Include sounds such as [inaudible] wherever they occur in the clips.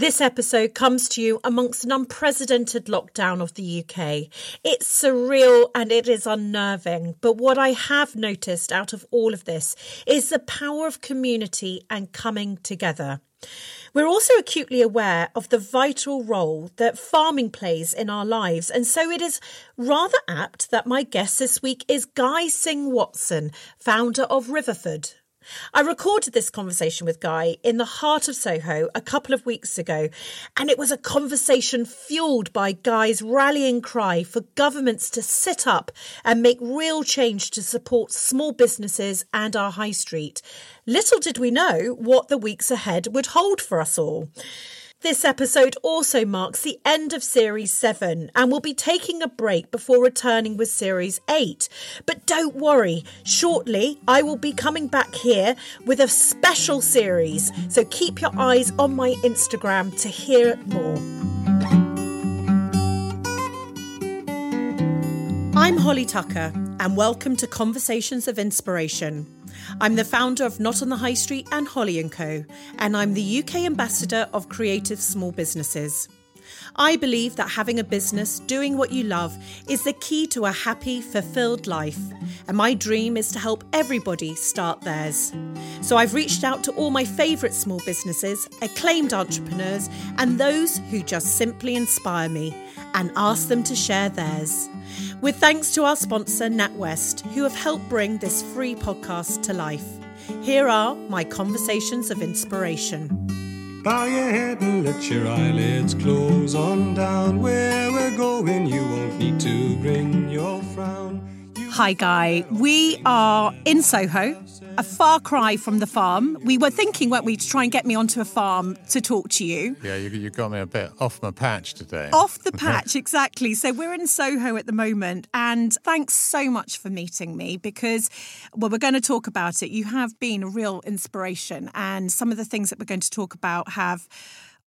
This episode comes to you amongst an unprecedented lockdown of the UK. It's surreal and it is unnerving, but what I have noticed out of all of this is the power of community and coming together. We're also acutely aware of the vital role that farming plays in our lives, and so it is rather apt that my guest this week is Guy Singh Watson, founder of Riverford. I recorded this conversation with Guy in the heart of Soho a couple of weeks ago, and it was a conversation fueled by Guy's rallying cry for governments to sit up and make real change to support small businesses and our high street. Little did we know what the weeks ahead would hold for us all. This episode also marks the end of Series 7 and we'll be taking a break before returning with Series 8. But don't worry, shortly I will be coming back here with a special series, so keep your eyes on my Instagram to hear more. I'm Holly Tucker, and welcome to Conversations of Inspiration. I'm the founder of Not on the High Street and Holly & Co, and I'm the UK ambassador of Creative Small Businesses. I believe that having a business, doing what you love, is the key to a happy, fulfilled life. And my dream is to help everybody start theirs. So I've reached out to all my favourite small businesses, acclaimed entrepreneurs, and those who just simply inspire me, and asked them to share theirs. With thanks to our sponsor, NatWest, who have helped bring this free podcast to life. Here are my conversations of inspiration. Bow your head and let your eyelids close on down. Where we're going, you won't need to bring your frown. Hi, Guy. We are in Soho, a far cry from the farm. We were thinking, weren't we, to try and get me onto a farm to talk to you. Yeah, you, you got me a bit off my patch today. Off the [laughs] patch, exactly. So we're in Soho at the moment. And thanks so much for meeting me because, well, we're going to talk about it. You have been a real inspiration. And some of the things that we're going to talk about have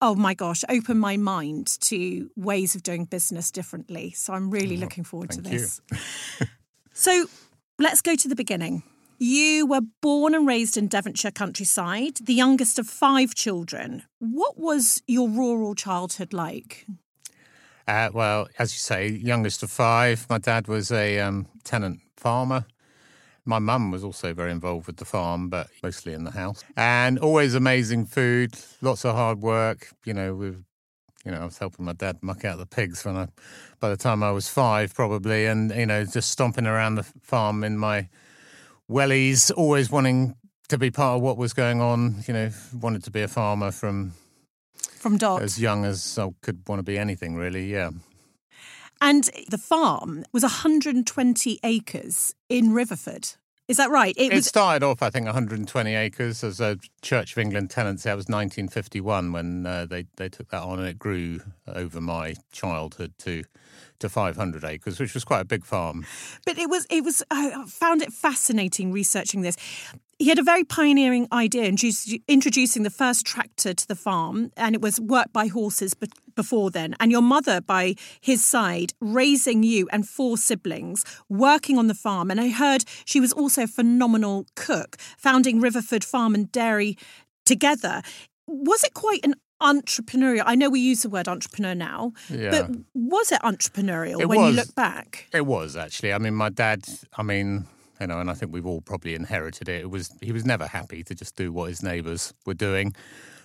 oh my gosh, open my mind to ways of doing business differently. So I'm really oh, looking forward to this. [laughs] So let's go to the beginning. You were born and raised in Devonshire countryside, the youngest of five children. What was your rural childhood like? Uh, well, as you say, youngest of five. My dad was a um, tenant farmer. My mum was also very involved with the farm, but mostly in the house. And always amazing food, lots of hard work. You know, with you know, I was helping my dad muck out the pigs when I, by the time I was five, probably, and you know, just stomping around the farm in my wellies, always wanting to be part of what was going on. You know, wanted to be a farmer from from dot as young as I could want to be anything, really. Yeah. And the farm was 120 acres in Riverford. Is that right? It, it was... started off, I think, 120 acres as a Church of England tenancy. That was 1951 when uh, they they took that on, and it grew over my childhood to to 500 acres, which was quite a big farm. But it was it was I found it fascinating researching this he had a very pioneering idea in introducing the first tractor to the farm, and it was worked by horses before then. And your mother, by his side, raising you and four siblings, working on the farm. And I heard she was also a phenomenal cook, founding Riverford Farm and Dairy together. Was it quite an entrepreneurial? I know we use the word entrepreneur now, yeah. but was it entrepreneurial it when was, you look back? It was actually. I mean, my dad, I mean, you know, and I think we've all probably inherited it. It was he was never happy to just do what his neighbours were doing,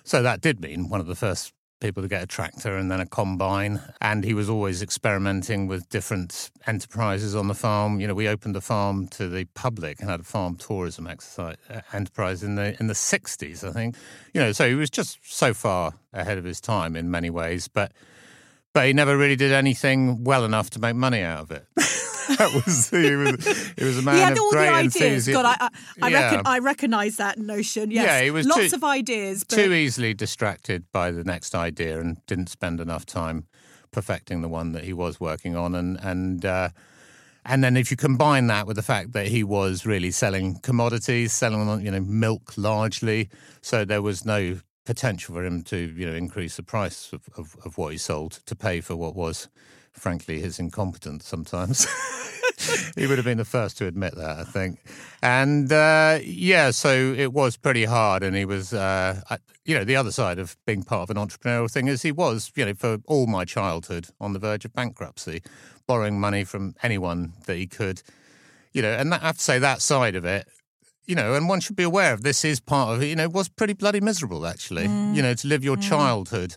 so that did mean one of the first people to get a tractor and then a combine. And he was always experimenting with different enterprises on the farm. You know, we opened the farm to the public and had a farm tourism exercise, uh, enterprise in the in the sixties, I think. You know, so he was just so far ahead of his time in many ways, but but he never really did anything well enough to make money out of it. [laughs] [laughs] that was he was he was a man he had of all great the ideas. enthusiasm. God, I, I, yeah. reckon I recognise that notion. Yes. Yeah, he was lots too, of ideas, but... too easily distracted by the next idea and didn't spend enough time perfecting the one that he was working on, and and. Uh, and then if you combine that with the fact that he was really selling commodities, selling you know milk largely, so there was no potential for him to you know increase the price of, of, of what he sold to pay for what was frankly his incompetence sometimes. [laughs] he would have been the first to admit that, I think. And uh, yeah, so it was pretty hard. And he was, uh, I, you know, the other side of being part of an entrepreneurial thing is he was, you know, for all my childhood on the verge of bankruptcy, borrowing money from anyone that he could, you know, and that, I have to say that side of it. You know, and one should be aware of this is part of it. You know, was pretty bloody miserable actually. Mm. You know, to live your mm. childhood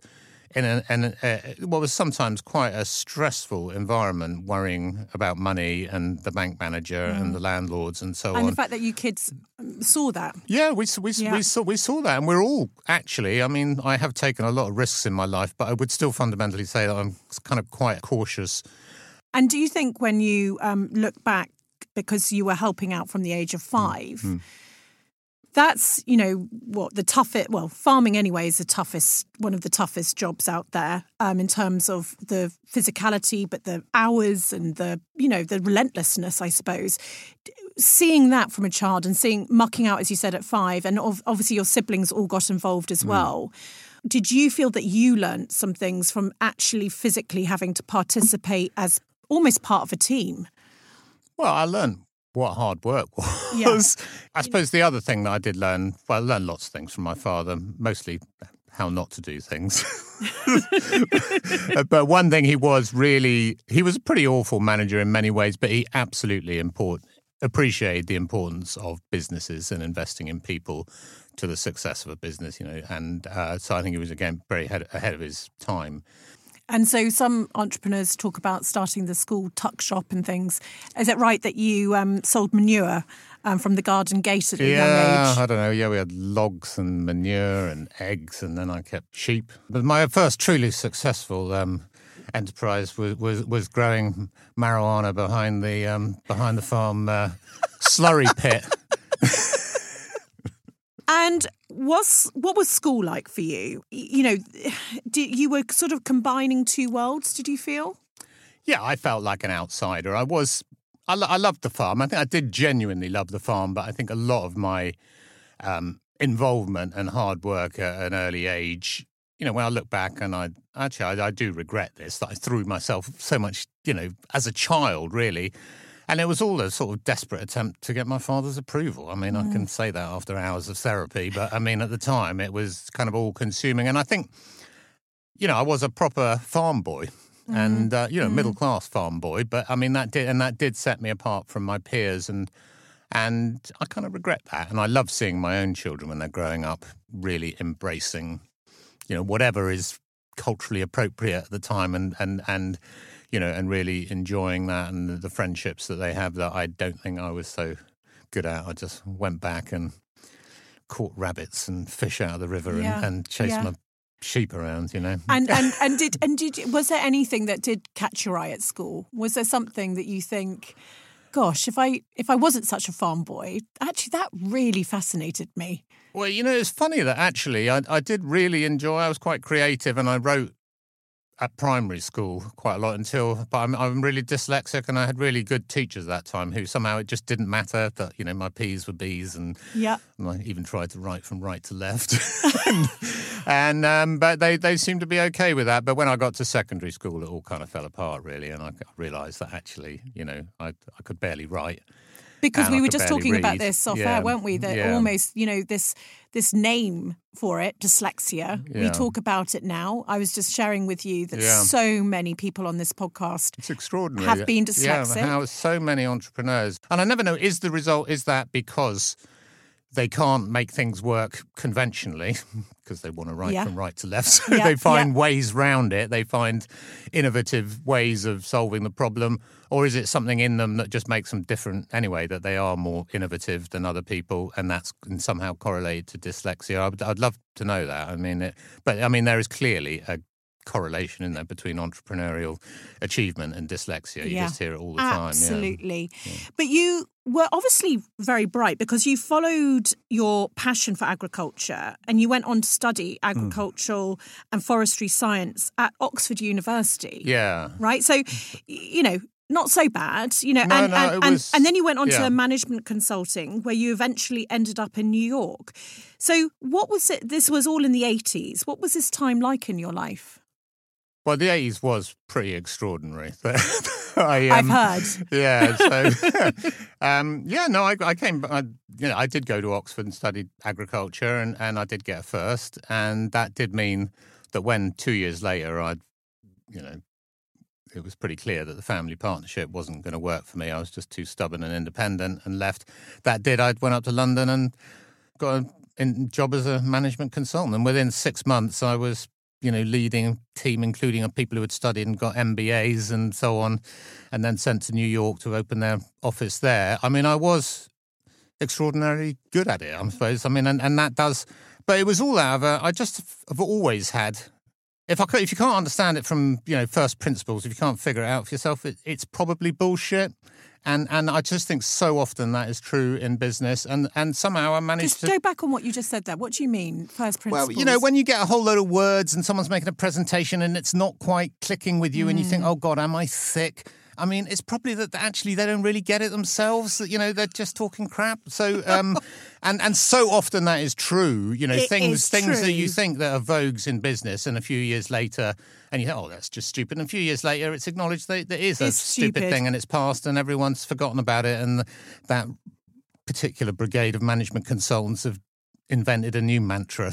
in an, an uh, what was sometimes quite a stressful environment, worrying about money and the bank manager mm. and the landlords and so and on. And the fact that you kids saw that. Yeah, we we, yeah. we saw we saw that, and we're all actually. I mean, I have taken a lot of risks in my life, but I would still fundamentally say that I'm kind of quite cautious. And do you think when you um, look back, because you were helping out from the age of five? Mm that's you know what the toughest well farming anyway is the toughest one of the toughest jobs out there um, in terms of the physicality but the hours and the you know the relentlessness i suppose. Seeing that from a child and seeing mucking out as you said at five and obviously your siblings all got involved as mm. well. Did you feel that you learnt some things from actually physically having to participate as almost part of a team? Well i learned what hard work [laughs] was. Yeah. I suppose the other thing that I did learn, well, I learned lots of things from my father, mostly how not to do things. [laughs] [laughs] but one thing he was really, he was a pretty awful manager in many ways, but he absolutely import, appreciated the importance of businesses and investing in people to the success of a business, you know. And uh, so I think he was, again, very ahead, ahead of his time. And so some entrepreneurs talk about starting the school tuck shop and things. Is it right that you um, sold manure um, from the garden gate at a yeah, young age? I don't know. Yeah, we had logs and manure and eggs, and then I kept sheep. But my first truly successful um, enterprise was, was, was growing marijuana behind the um, behind the farm uh, slurry pit. [laughs] And was what was school like for you? You know, [sighs] you were sort of combining two worlds. Did you feel? Yeah, I felt like an outsider. I was. I, I loved the farm. I think I did genuinely love the farm, but I think a lot of my um, involvement and hard work at an early age you know, when I look back and I actually I, I, do regret this that I threw myself so much, you know, as a child, really, and it was all a sort of desperate attempt to get my father's approval. I mean, mm. I can say that after hours of therapy, but I mean, at the time, it was kind of all consuming. And I think, you know, I was a proper farm boy. Mm. And uh, you know, mm. middle class farm boy, but I mean that did, and that did set me apart from my peers, and and I kind of regret that. And I love seeing my own children when they're growing up really embracing, you know, whatever is culturally appropriate at the time, and and and you know, and really enjoying that and the friendships that they have that I don't think I was so good at. I just went back and caught rabbits and fish out of the river yeah. and, and chased yeah. my sheep around, you know. And and [laughs] and did and did was there anything that did catch your eye at school? Was there something that you think, gosh, if I if I wasn't such a farm boy, actually that really fascinated me. Well, you know, it's funny that actually I, I did really enjoy. I was quite creative, and I wrote at primary school quite a lot until, but I'm, I'm really dyslexic and I had really good teachers at that time who somehow it just didn't matter that, you know, my P's were B's and, yeah. and I even tried to write from right to left. and, [laughs] and um, but they, they seemed to be okay with that. But when I got to secondary school, it all kind of fell apart really. And I realised that actually, you know, I, I could barely write because we were just talking read. about this off yeah. air, weren't we? That yeah. almost, you know, this this name for it, dyslexia. Yeah. We talk about it now. I was just sharing with you that so many people on this podcast it's extraordinary. have been dyslexic. Yeah, how so many entrepreneurs. And I never know, is the result, is that because they can't make things work conventionally [laughs] because they want to write yeah. from right to left. [laughs] So yeah, they find yeah. ways round it. They find innovative ways of solving the problem. Or is it something in them that just makes them different anyway, that they are more innovative than other people and that's somehow correlated to dyslexia? I'd, I'd love to know that. I mean, it, but I mean, there is clearly a correlation in there between entrepreneurial achievement and dyslexia. You yeah, just hear it all the time. Absolutely. Yeah. But you were obviously very bright because you followed your passion for agriculture and you went on to study hmm. agricultural mm. and forestry science at Oxford University. Yeah. Right. So, you know, not so bad, you know, no, and, no, and, and, was, and, then you went on yeah. to management consulting where you eventually ended up in New York. So, what was it? This was all in the 80s. What was this time like in your life? Well, the 80s was pretty extraordinary. [laughs] I, I've um, heard. Yeah. So, [laughs] [laughs] um, yeah, no, I, I came. I, you know, I did go to Oxford and studied agriculture, and, and I did get a first, and that did mean that when two years later, I'd, you know, it was pretty clear that the family partnership wasn't going to work for me. I was just too stubborn and independent, and left. That did. I went up to London and got a in, job as a management consultant, and within six months, I was you know, leading team, including people who had studied and got MBAs and so on, and then sent to New York to open their office there. I mean, I was extraordinarily good at it, I suppose. I mean, and, and that does, but it was all out of a, I just have always had. If I could, if you can't understand it from you know first principles, if you can't figure it out for yourself, it, it's probably bullshit. And and I just think so often that is true in business. And and somehow I managed Just to go back on what you just said there. What do you mean, first principles? well, you know, when you get a whole load of words and someone's making a presentation and it's not quite clicking with you, and you Mm. think, "Oh God, am I thick?" I mean, it's probably that actually they don't really get it themselves. You know they're just talking crap. So, [laughs] um, and and so often that is true. You know, It things things that you think that are vogues in business, and a few years later, and you think, "Oh, that's just stupid." And a few years later, it's acknowledged that that is a It's stupid stupid. thing, and it's passed, and everyone's forgotten about it, and that particular brigade of management consultants have invented a new mantra.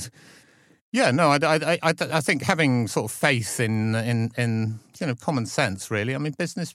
Yeah, no, I, I, I, I think having sort of faith in, in, in, you know, common sense, really. I mean, business,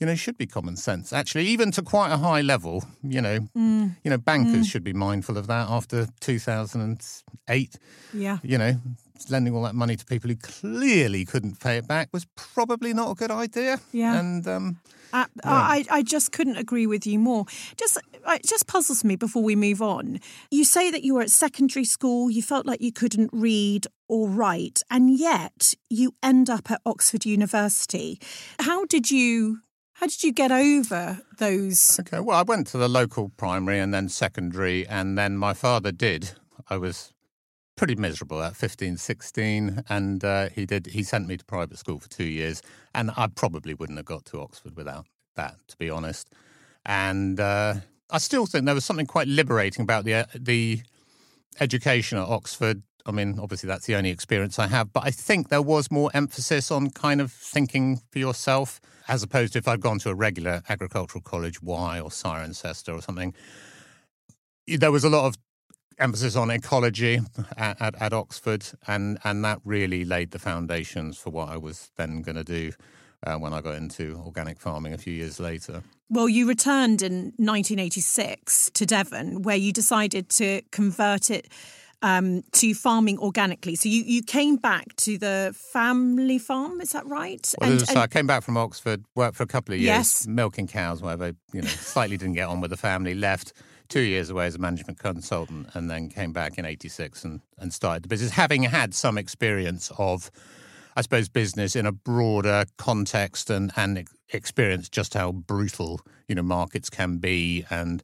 you know, should be common sense, actually, even to quite a high level. You know, Mm. you know, bankers should be mindful of that after 2008. yeah. You know, lending all that money to people who clearly couldn't pay it back was probably not a good idea. Yeah. And, um, Uh, I, I just couldn't agree with you more. Just it just puzzles me before we move on. You say that you were at secondary school, you felt like you couldn't read or write, and yet you end up at Oxford University. How did you how did you get over those Okay, well, I went to the local primary and then secondary, and then my father did. I was pretty miserable at 15, 16, and uh, he did. He sent me to private school for two years, and I probably wouldn't have got to Oxford without that, to be honest. And uh, I still think there was something quite liberating about the the education at Oxford. I mean, obviously that's the only experience I have, but I think there was more emphasis on kind of thinking for yourself, as opposed to if I'd gone to a regular agricultural college, Wye or Cirencester or something. There was a lot of emphasis on ecology at, at, at Oxford, and and that really laid the foundations for what I was then going to do uh, when I got into organic farming a few years later. Well, you returned in 1986 to Devon, where you decided to convert it um, to farming organically. So you, you came back to the family farm, is that right? Well, so I came back from Oxford, worked for a couple of years, Yes. milking cows, whatever. You know, slightly didn't get on with the family. Left two years away as a management consultant, and then came back in '86 and and started the business, having had some experience of. I suppose business in a broader context and and ex- experience just how brutal you know markets can be and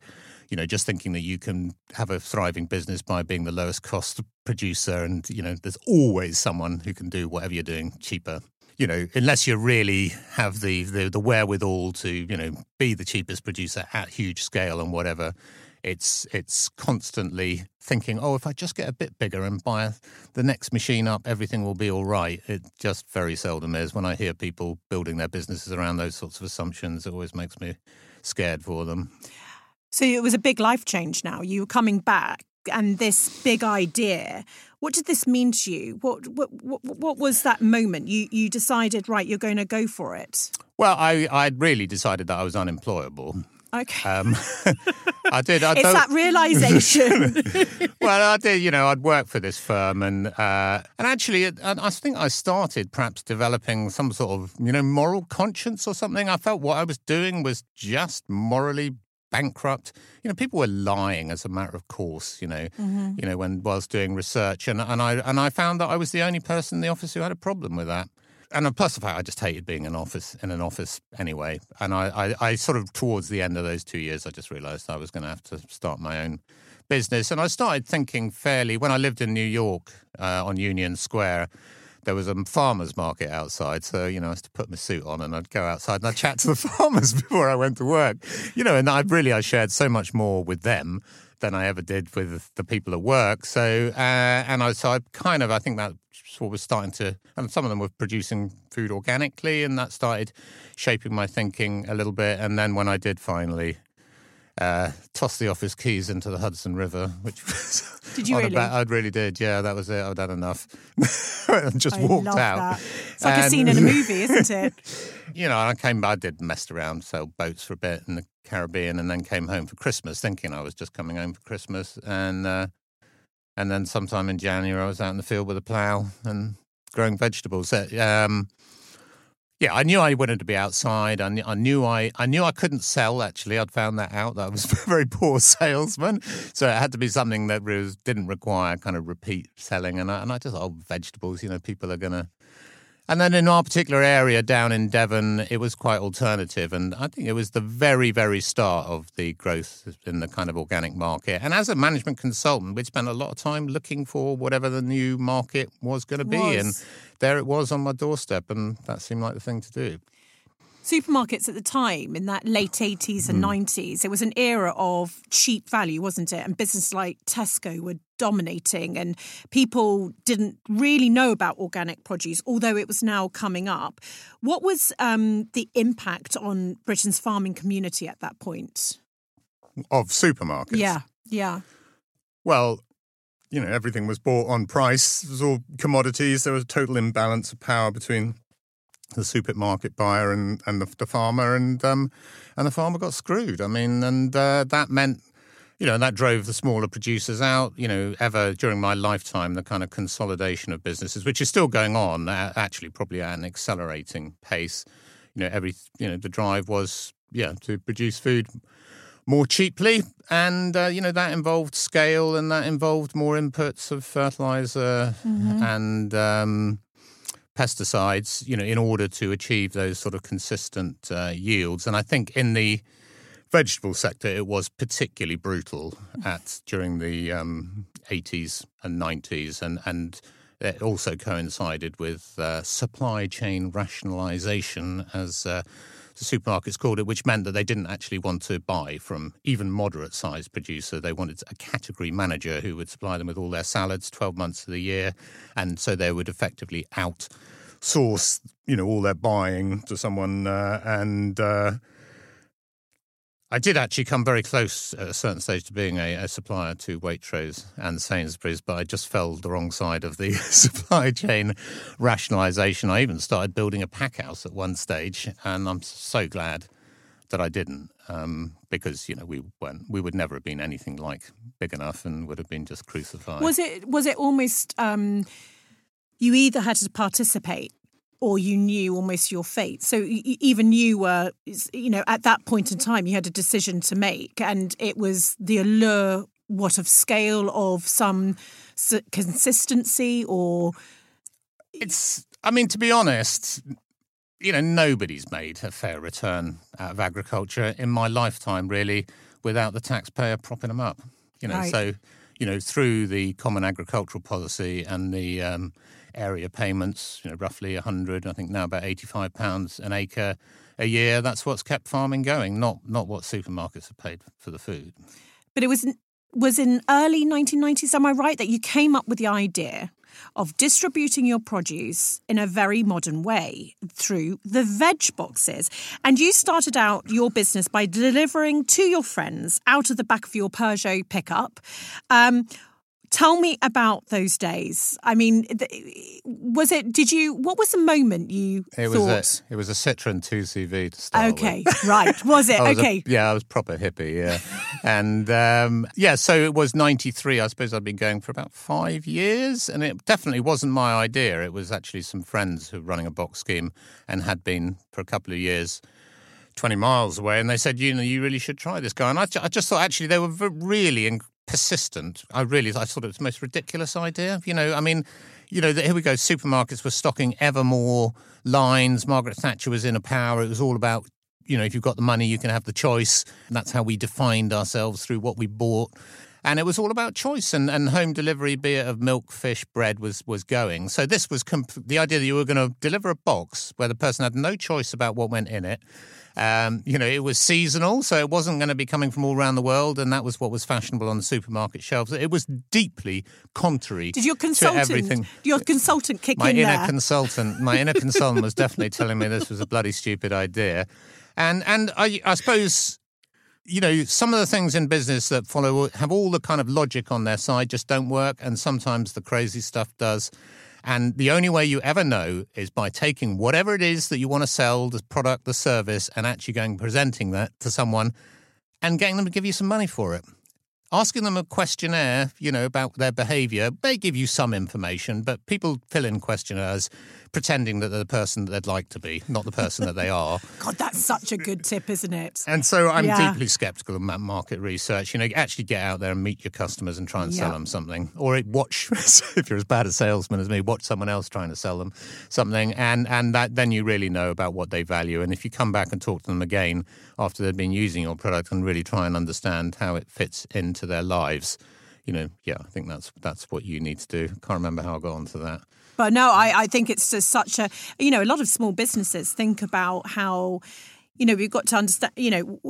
you know just thinking that you can have a thriving business by being the lowest cost producer and you know there's always someone who can do whatever you're doing cheaper you know unless you really have the the, the wherewithal to you know be the cheapest producer at huge scale and whatever it's it's constantly thinking, oh, if I just get a bit bigger and buy the next machine up, everything will be all right. It just very seldom is. When I hear people building their businesses around those sorts of assumptions, it always makes me scared for them. So it was a big life change now. You were coming back and this big idea. What did this mean to you? What what what, what was that moment? You you decided right, you're going to go for it. Well, I I'd really decided that I was unemployable. Okay. Um, [laughs] I did. I it's don't- that realization. [laughs] [laughs] well, I did. You know, I'd worked for this firm, and uh, and actually, I think I started perhaps developing some sort of you know moral conscience or something. I felt what I was doing was just morally bankrupt. You know, people were lying as a matter of course. You know, you know when whilst doing research, and and I and I found that I was the only person in the office who had a problem with that. And plus the fact I just hated being in office in an office anyway. And I, I, I sort of towards the end of those two years, I just realised I was going to have to start my own business. And I started thinking fairly when I lived in New York uh, on Union Square. There was a farmers market outside, so you know I used to put my suit on and I'd go outside and I'd chat to the [laughs] farmers before I went to work. You know, and I really I shared so much more with them than I ever did with the people at work. So, uh, and I, so I kind of, I think that what was starting to, and some of them were producing food organically, and that started shaping my thinking a little bit. And then when I did finally uh, toss the office keys into the Hudson River, which was [laughs] did you really? I really did. Yeah, that was it. I'd had enough. [laughs] and just I walked out. That. It's like a scene in a [laughs] movie, isn't it? you know, I came, I did messed around, sailed boats for a bit in the Caribbean, and then came home for Christmas, thinking I was just coming home for Christmas, and uh, and then sometime in January, I was out in the field with a plough and growing vegetables. Um, yeah, I knew I wanted to be outside. I knew, I knew I, I knew I couldn't sell. Actually, I'd found that out. That I was [laughs] a very poor salesman, so it had to be something that was, didn't require kind of repeat selling. And I, and I just oh vegetables, you know, people are gonna. And then in our particular area down in Devon, it was quite alternative, and I think it was the very, very start of the growth in the kind of organic market. And as a management consultant, we'd spent a lot of time looking for whatever the new market was going to be, and there it was on my doorstep, and that seemed like the thing to do. Supermarkets at the time, in that late 80s and Hmm. 90s, it was an era of cheap value, wasn't it? And businesses like Tesco were dominating, and people didn't really know about organic produce, although it was now coming up. What was um, the impact on Britain's farming community at that point? Of supermarkets, Yeah, yeah. Well, you know, everything was bought on price. It was all commodities. There was a total imbalance of power between the supermarket buyer and, and the, the farmer, and um, and the farmer got screwed. I mean, and uh, that meant, you know, that drove the smaller producers out. You know, ever during my lifetime, the kind of consolidation of businesses, which is still going on, actually probably at an accelerating pace. You know, every you know the drive was yeah to produce food more cheaply, and uh, you know that involved scale, and that involved more inputs of fertilizer and um, pesticides. You know, in order to achieve those sort of consistent uh, yields. And I think in the vegetable sector, it was particularly brutal at during the um, 80s and 90s, and and it also coincided with uh, supply chain rationalization, as uh, the supermarkets called it, which meant that they didn't actually want to buy from even moderate sized producer. They wanted a category manager who would supply them with all their salads 12 months of the year. And so they would effectively outsource, you know, all their buying to someone. Uh, and uh, I did actually come very close at a certain stage to being a, a supplier to Waitrose and Sainsbury's, but I just fell the wrong side of the [laughs] supply chain rationalisation. I even started building a pack house at one stage, and I'm so glad that I didn't, um, because you know we weren't, we would never have been anything like big enough, and would have been just crucified. Was it was it almost um, you either had to participate or you knew almost your fate. So even you were, you know, at that point in time, you had a decision to make, and it was the allure, what of scale of some consistency or It's, I mean, to be honest, you know, nobody's made a fair return out of agriculture in my lifetime, really, without the taxpayer propping them up. You know, Right. so, you know, through the common agricultural policy and the um, area payments, you know, roughly 100, I think now about 85 pounds an acre a year, that's what's kept farming going, not not what supermarkets have paid for the food. but it was was in early 1990s am i right that you came up with the idea of distributing your produce in a very modern way through the veg boxes and you started out your business by delivering to your friends out of the back of your peugeot pickup um, tell me about those days i mean was it did you what was the moment you It thought was a, it was a Citroen 2CV to start with. okay right was it [laughs] was a- okay yeah, I was proper hippie, yeah. [laughs] and um, yeah, so it was 93. I suppose I'd been going for about five years. And it definitely wasn't my idea. It was actually some friends who were running a box scheme and had been for a couple of years 20 miles away. And they said, you know, you really should try this guy. And I, I just thought actually they were really in- persistent. I really, I thought it was the most ridiculous idea. You know, I mean, you know, here we go. Supermarkets were stocking ever more lines. Margaret Thatcher was in a power. It was all about you know, if you've got the money, you can have the choice. And that's how we defined ourselves through what we bought. and it was all about choice and, and home delivery, be it of milk, fish, bread, was was going. So this was comp- the idea that you were going to deliver a box where the person had no choice about what went in it. Um, you know, it was seasonal, so it wasn't going to be coming from all around the world, and that was what was fashionable on the supermarket shelves. It was deeply contrary Did your to consultant, everything. your consultant kick My in inner there? consultant, my inner [laughs] consultant was definitely telling me this was a bloody stupid idea, and and I, I suppose you know some of the things in business that follow have all the kind of logic on their side just don't work, and sometimes the crazy stuff does. And the only way you ever know is by taking whatever it is that you want to sell, the product, the service, and actually going presenting that to someone and getting them to give you some money for it. Asking them a questionnaire, you know, about their behavior may give you some information, but people fill in questionnaires pretending that they're the person that they'd like to be, not the person that they are. [laughs] God, that's such a good tip, isn't it? And so I'm Yeah. deeply skeptical of ma- market research. You know, actually get out there and meet your customers and try and sell them something. Or watch, [laughs] if you're as bad a salesman as me, watch someone else trying to sell them something. And, and that, then you really know about what they value. And if you come back and talk to them again after they've been using your product and really try and understand how it fits into their lives, you know, yeah, I think that's that's what you need to do. Can't remember how I got onto that. But no, I, I think it's just such a, you know, a lot of small businesses think about how, you know, we've got to understand, you know,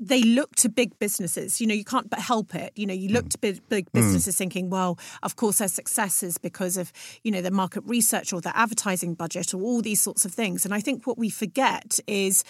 they look to big businesses. You know, you can't but help it. You know, you look mm. to big, big mm. businesses thinking, well, of course, their success is because of, you know, their market research or their advertising budget or all these sorts of things. And I think what we forget is,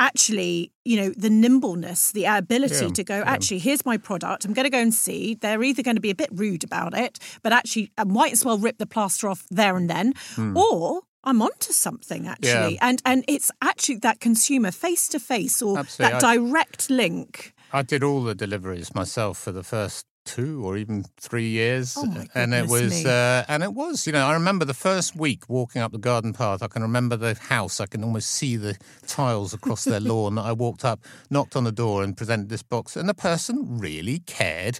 actually, you know, the nimbleness, the ability Yeah, to go, actually, here's my product. I'm going to go and see. They're either going to be a bit rude about it, but actually, I might as well rip the plaster off there and then, hmm. or I'm onto something actually. Yeah. And and it's actually that consumer face to face or Absolutely. that direct link. I did all the deliveries myself for the first two or even three years, Oh, and it was uh, and it was you know I remember the first week walking up the garden path. I can remember the house. I can almost see the tiles across their [laughs] lawn. I walked up, knocked on the door, and presented this box, and the person really cared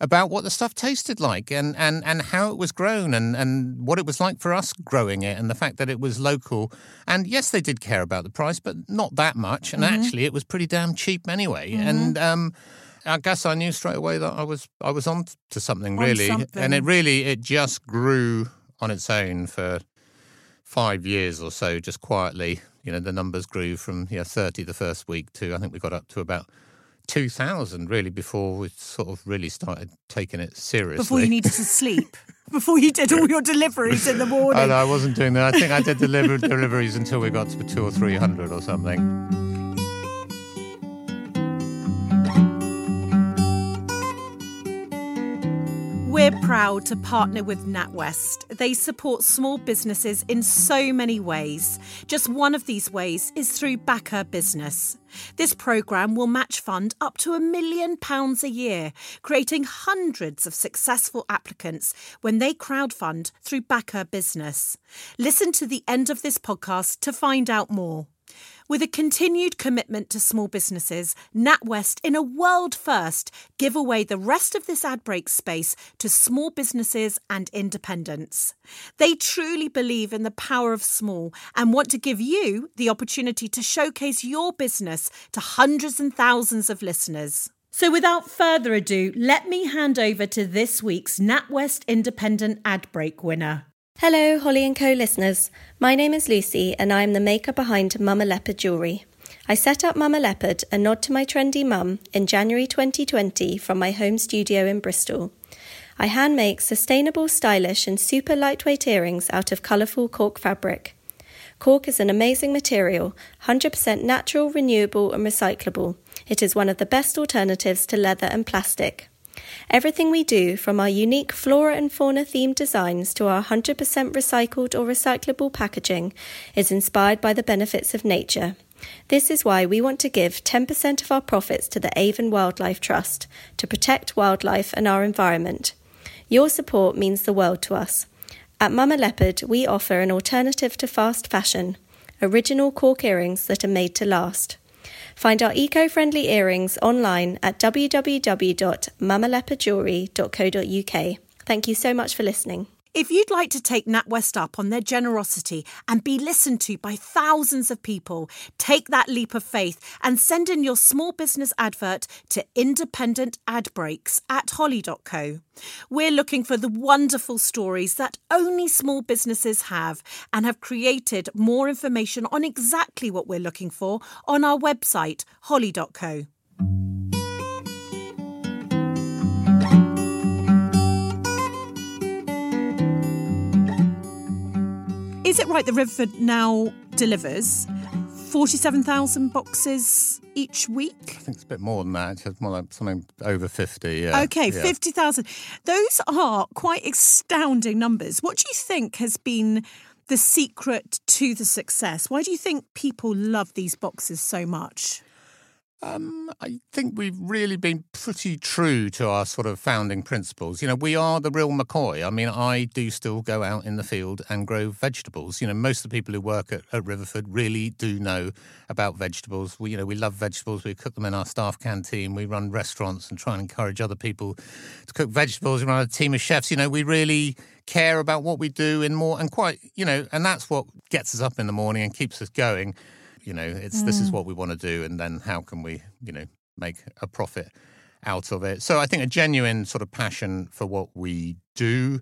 about what the stuff tasted like and, and, and how it was grown and, and what it was like for us growing it and the fact that it was local. And yes, they did care about the price, but not that much. And Mm-hmm. actually, it was pretty damn cheap anyway. And um, I guess I knew straight away that I was I was on to something really, something. and it really it just grew on its own for five years or so, just quietly. You know, the numbers grew from yeah thirty the first week to I think we got up to about. 2000 really before we sort of really started taking it seriously. Before you needed to sleep, [laughs] before you did all your deliveries in the morning. Oh, no, I wasn't doing that. I think I did deliver, deliveries until we got to two or three hundred or something. We're proud to partner with NatWest. They support small businesses in so many ways. Just one of these ways is through Back Her Business. This programme will match fund up to a million pounds a year, creating hundreds of successful applicants when they crowdfund through Back Her Business. Listen to the end of this podcast to find out more. With a continued commitment to small businesses, NatWest, in a world first, give away the rest of this ad break space to small businesses and independents. They truly believe in the power of small and want to give you the opportunity to showcase your business to hundreds and thousands of listeners. So, without further ado, let me hand over to this week's NatWest Independent Ad Break winner. Hello, Holly and Co listeners. My name is Lucy, and I'm the maker behind Mama Leopard Jewellery. I set up Mama Leopard, a nod to my trendy mum, in January 2020 from my home studio in Bristol. I hand make sustainable, stylish, and super lightweight earrings out of colourful cork fabric. Cork is an amazing material, 100% natural, renewable, and recyclable. It is one of the best alternatives to leather and plastic. Everything we do, from our unique flora and fauna themed designs to our 100% recycled or recyclable packaging, is inspired by the benefits of nature. This is why we want to give 10% of our profits to the Avon Wildlife Trust to protect wildlife and our environment. Your support means the world to us. At Mama Leopard, we offer an alternative to fast fashion original cork earrings that are made to last. Find our eco friendly earrings online at www.mamaleopardjewelry.co.uk. Thank you so much for listening. If you'd like to take NatWest up on their generosity and be listened to by thousands of people, take that leap of faith and send in your small business advert to independent ad breaks at holly.co. We're looking for the wonderful stories that only small businesses have and have created more information on exactly what we're looking for on our website, holly.co. Is it right that Riverford now delivers 47,000 boxes each week? I think it's a bit more than that. It's more like something over 50. Yeah. Okay, yeah. 50,000. Those are quite astounding numbers. What do you think has been the secret to the success? Why do you think people love these boxes so much? Um, I think we've really been pretty true to our sort of founding principles. You know, we are the real McCoy. I mean, I do still go out in the field and grow vegetables. You know, most of the people who work at, at Riverford really do know about vegetables. We, you know, we love vegetables. We cook them in our staff canteen. We run restaurants and try and encourage other people to cook vegetables. We run a team of chefs. You know, we really care about what we do in more and quite, you know, and that's what gets us up in the morning and keeps us going. You know, it's mm. this is mm. what we want to do, and then how can we, you know, make a profit out of it? So I think a genuine sort of passion for what we do,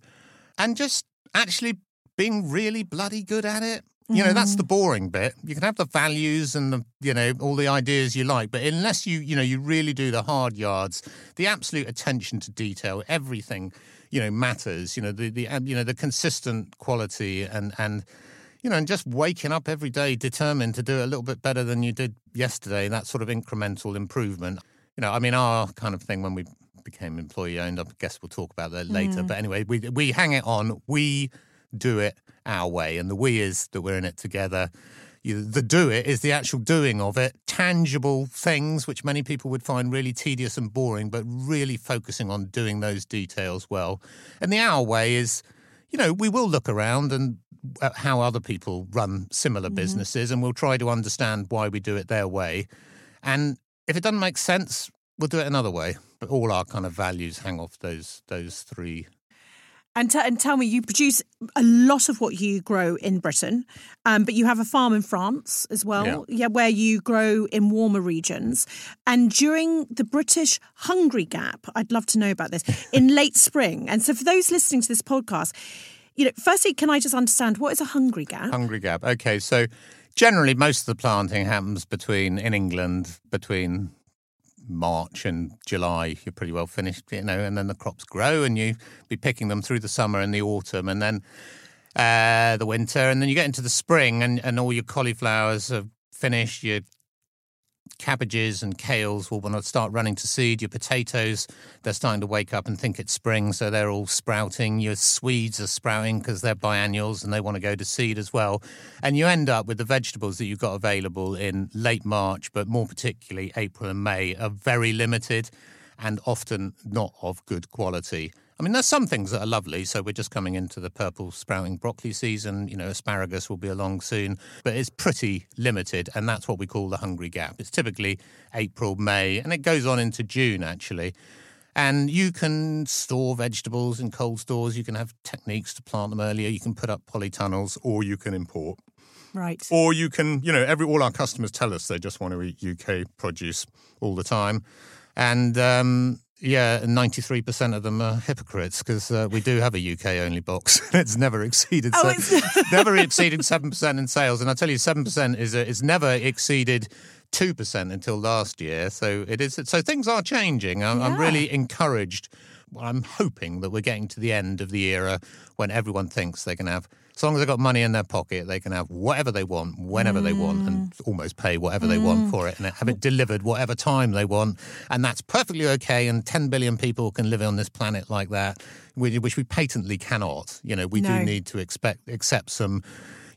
and just actually being really bloody good at it. You know, that's the mm. boring bit. You can have the values and the, you know, all the ideas you like, but unless you, you know, you really do the hard yards, the absolute attention to detail, everything, you know, matters. You know, the, the, you know, the consistent quality and, and, you know, and just waking up every day determined to do it a little bit better than you did yesterday, that sort of incremental improvement. You know, I mean, our kind of thing when we became employee owned, I guess we'll talk about that later. Mm. But anyway, we, we hang it on, we do it our way. And the we is that we're in it together. You, the do it is the actual doing of it, tangible things, which many people would find really tedious and boring, but really focusing on doing those details well. And the our way is, you know, we will look around and how other people run similar mm-hmm. businesses and we'll try to understand why we do it their way. And if it doesn't make sense, we'll do it another way. But all our kind of values hang off those those three and, t- and tell me, you produce a lot of what you grow in Britain, um, but you have a farm in France as well, yeah. yeah, where you grow in warmer regions. And during the British Hungry Gap, I'd love to know about this [laughs] in late spring. And so, for those listening to this podcast, you know, firstly, can I just understand what is a hungry gap? Hungry gap. Okay, so generally most of the planting happens between in England between March and July. You're pretty well finished, you know, and then the crops grow, and you be picking them through the summer and the autumn, and then uh, the winter, and then you get into the spring, and, and all your cauliflowers are finished. Your cabbages and kales will want to start running to seed. Your potatoes, they're starting to wake up and think it's spring, so they're all sprouting. Your Swedes are sprouting because they're biennials and they want to go to seed as well. And you end up with the vegetables that you've got available in late March, but more particularly April and May, are very limited and often not of good quality. I mean, there's some things that are lovely. So we're just coming into the purple sprouting broccoli season. You know, asparagus will be along soon, but it's pretty limited. And that's what we call the hungry gap. It's typically April, May, and it goes on into June, actually. And you can store vegetables in cold stores. You can have techniques to plant them earlier. You can put up polytunnels or you can import. Right. Or you can, you know, every all our customers tell us they just want to eat UK produce all the time. And um, yeah, 93% of them are hypocrites because uh, we do have a UK only box. [laughs] it's never exceeded oh, it's never exceeded 7% in sales. And I tell you, 7% is, a, is never exceeded 2% until last year. So it is. So things are changing. I'm, yeah. I'm really encouraged. Well, I'm hoping that we're getting to the end of the era when everyone thinks they can have as long as they've got money in their pocket, they can have whatever they want, whenever mm. they want, and mm. almost pay whatever mm. they want mm. for it and have it delivered whatever time they want. And that's perfectly okay. And 10 billion people can live on this planet like that, which we patently cannot. You know, we no. do need to expect accept some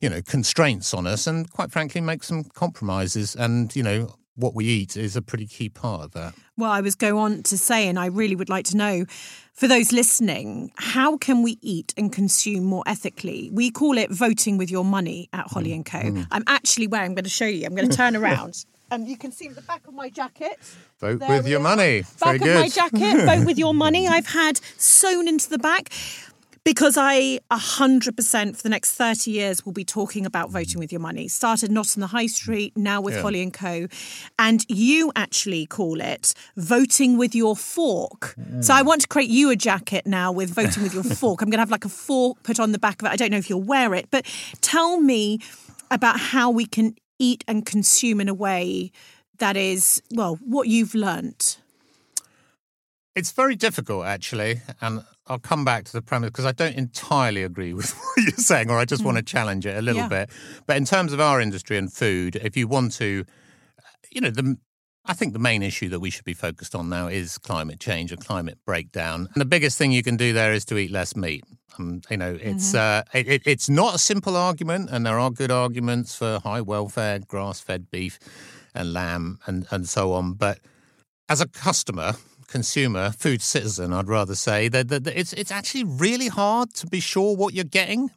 you know constraints on us and quite frankly make some compromises and you know what we eat is a pretty key part of that. Well, I was go on to say, and I really would like to know for those listening, how can we eat and consume more ethically? We call it voting with your money at Holly and Co. Mm. I'm actually wearing. I'm going to show you. I'm going to turn around. [laughs] and you can see the back of my jacket. Vote there with your are. money. Back Very of my jacket. vote with your money. I've had sewn into the back Because I 100% for the next 30 years will be talking about mm. voting with your money. Started not on the high street, now with Yeah. Holly and Co. And you actually call it voting with your fork. Mm. So I want to create you a jacket now with voting with your [laughs] fork. I'm going to have like a fork put on the back of it. I don't know if you'll wear it, but tell me about how we can eat and consume in a way that is, well, what you've learnt. It's very difficult, actually, and I'll come back to the premise because I don't entirely agree [laughs] with what you're saying, or I just want to challenge it a little Yeah. bit. But in terms of our industry and food, if you want to, you know, the I think the main issue that we should be focused on now is climate change and climate breakdown. And the biggest thing you can do there is to eat less meat. Um, you know, it's uh, it, it- it's not a simple argument, and there are good arguments for high welfare, grass-fed beef, and lamb, and and so on. But as a customer, consumer, food citizen, I'd rather say that, that, that it's it's actually really hard to be sure what you're getting.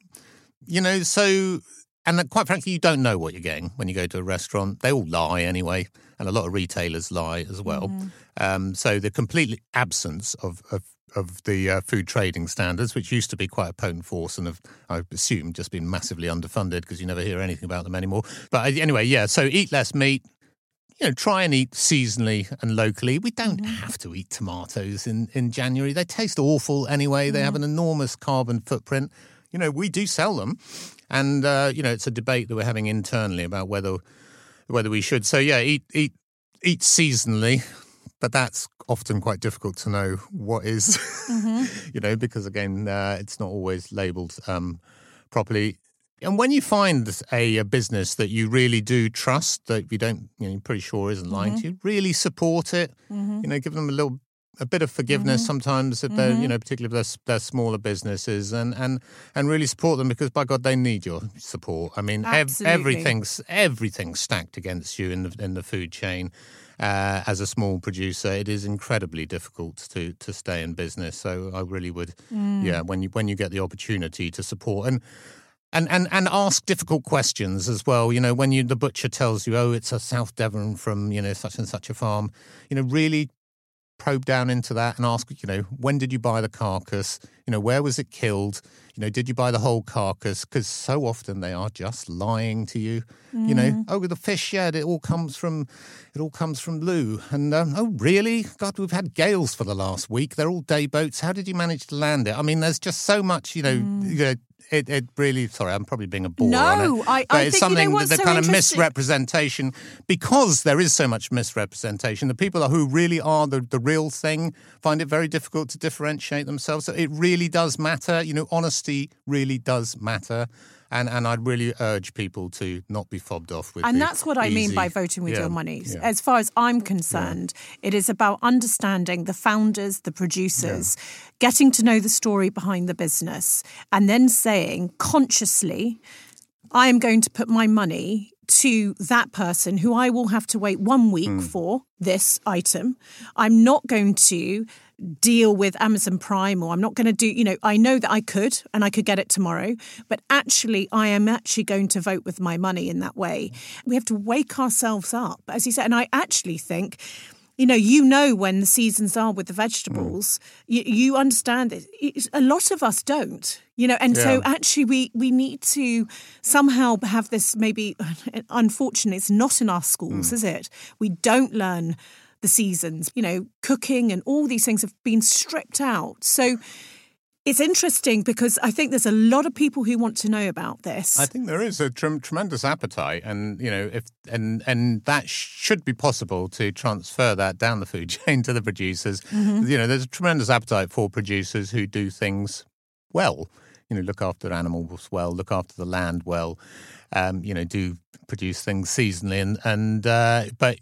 You know, so and that, quite frankly, you don't know what you're getting when you go to a restaurant. They all lie anyway, and a lot of retailers lie as well. Um, so the complete absence of of, of the uh, food trading standards, which used to be quite a potent force, and have I assume just been massively underfunded because you never hear anything about them anymore. But uh, anyway, yeah. So eat less meat, you know, try and eat seasonally and locally. We don't have to eat tomatoes in, in January. They taste awful anyway. They have an enormous carbon footprint. You know, we do sell them, and uh, you know, it's a debate that we're having internally about whether whether we should. So yeah, eat eat eat seasonally, but that's often quite difficult to know what is, [laughs] you know, because again, uh, it's not always labelled um, properly. And when you find a, a business that you really do trust, that you don't, you know, you're pretty sure isn't lying mm-hmm. to you, really support it. Mm-hmm. You know, give them a little, a bit of forgiveness mm-hmm. sometimes if they're, you know, particularly if they're, they're smaller businesses, and and and really support them because by God they need your support. I mean, ev- everything's everything's stacked against you in the in the food chain. Uh, as a small producer, it is incredibly difficult to to stay in business. So I really would, mm. yeah, when you when you get the opportunity to support and and and and ask difficult questions as well. You know, when you the butcher tells you, "Oh, it's a South Devon from you know such and such a farm," you know, really probe down into that and ask, you know, when did you buy the carcass? You know, where was it killed? You know, did you buy the whole carcass? Because so often they are just lying to you. You know, oh, the fish, yeah, it all comes from, it all comes from Looe. And um, oh, really? God, we've had gales for the last week. They're all day boats. How did you manage to land it? I mean, there's just so much. You know, you know it, it really. Sorry, I'm probably being a bore No, it. I- but I it's think, you know something that the so kind of misrepresentation because there is so much misrepresentation. The people who really are the, the real thing find it very difficult to differentiate themselves. So it really does matter. You know, honesty really does matter. And and I'd really urge people to not be fobbed off with. And that's what I mean by voting with Yeah, your money. yeah. As far as I'm concerned, it is about understanding the founders, the producers, getting to know the story behind the business, and then saying consciously, I am going to put my money to that person who I will have to wait one week Hmm. for this item. I'm not going to deal with Amazon Prime or I'm not going to do, you know, I know that I could and I could get it tomorrow, but actually I am actually going to vote with my money in that way. We have to wake ourselves up, as you said. And I actually think you know, you know when the seasons are with the vegetables. Mm. You, you understand it. It's- A lot of us don't, you know, and so actually we we need to somehow have this. Maybe, [laughs] unfortunately, it's not in our schools, mm. is it? We don't learn the seasons. You know, cooking and all these things have been stripped out. So. It's interesting because I think there's a lot of people who want to know about this. I think there is a trem- tremendous appetite, and you know, if and and that should be possible to transfer that down the food [laughs] chain to the producers. You know, there's a tremendous appetite for producers who do things well. You know, look after animals well, look after the land well. Um, you know, do produce things seasonally, and and uh, but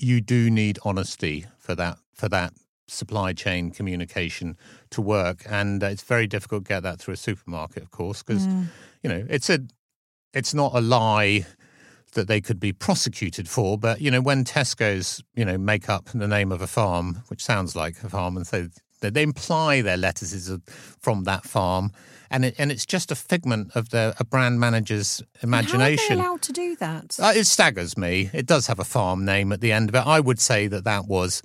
you do need honesty for that for that supply chain communication to work, and uh, it's very difficult to get that through a supermarket, of course, because you know it's a it's not a lie that they could be prosecuted for, but you know when Tesco's you know make up the name of a farm, which sounds like a farm, and so they, imply their lettuces are from that farm, and it, and it's just a figment of the a brand manager's imagination. How are they allowed to do that? Uh, it staggers me. It does have a farm name at the end of it. I would say that that was,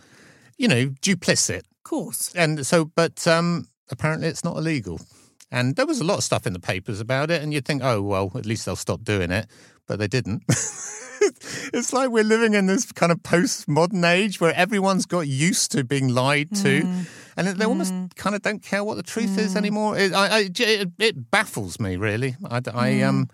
you know, duplicit. of course. And so, but um, apparently it's not illegal. And there was a lot of stuff in the papers about it, and you'd think, oh, well, at least they'll stop doing it. But they didn't. [laughs] it's like we're living in this kind of postmodern age where everyone's got used to being lied to, mm. and they almost mm. kind of don't care what the truth mm. is anymore. It, I, I, it, it, baffles me, really. I, I um,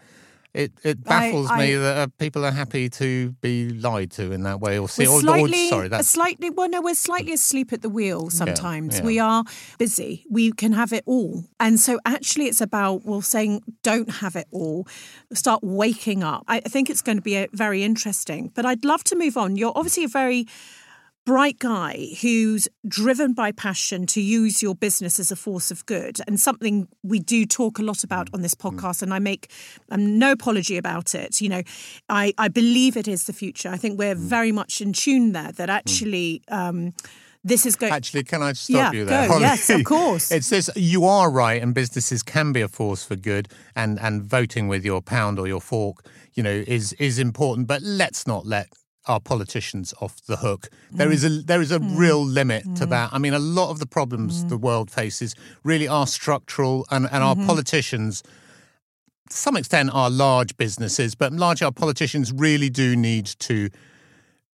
it it baffles I, me that uh, people are happy to be lied to in that way, or see, or, slightly, or, sorry, that's slightly. Well, no, we're slightly asleep at the wheel. Sometimes yeah, yeah. we are busy. We can have it all, and so actually, it's about well, saying don't have it all. Start waking up. I think it's going to be a, very interesting. But I'd love to move on. You're obviously a very bright guy who's driven by passion to use your business as a force of good and something we do talk a lot about on this mm. podcast and i make um, no apology about it you know I, I believe it is the future i think we're mm. very much in tune there that mm. actually um, this is going. Actually, can I stop yeah, you there? Go. [laughs] Yes, of course. it's this. You are right, and businesses can be a force for good, and and voting with your pound or your fork, you know, is is important. But let's not let our politicians off the hook. There mm. is a there is a mm. real limit mm. to that. I mean, a lot of the problems mm. the world faces really are structural, and and our mm-hmm. politicians. To some extent, are large businesses, but largely our politicians really do need to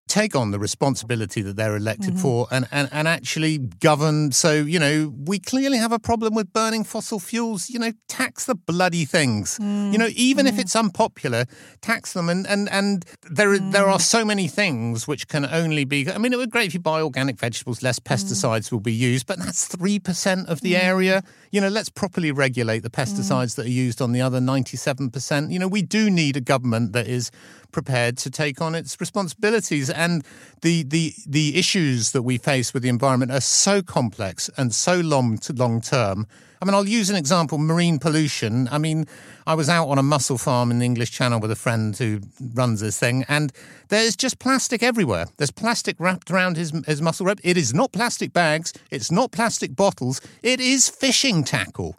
take on the responsibility that they're elected mm-hmm. for and, and, and actually govern. So, you know, we clearly have a problem with burning fossil fuels. You know, tax the bloody things. Mm. You know, even mm. if it's unpopular, tax them. And, and, and there, mm. there are so many things which can only be. I mean, it would be great if you buy organic vegetables, less mm. pesticides will be used, but that's 3% of the mm. area. You know, let's properly regulate the pesticides mm. that are used on the other 97%. You know, we do need a government that is prepared to take on its responsibilities. And the the the issues that we face with the environment are so complex and so long to long term. I mean, I'll use an example: marine pollution. I mean, I was out on a mussel farm in the English Channel with a friend who runs this thing, and there's just plastic everywhere. There's plastic wrapped around his his mussel rope. It is not plastic bags. It's not plastic bottles. It is fishing tackle.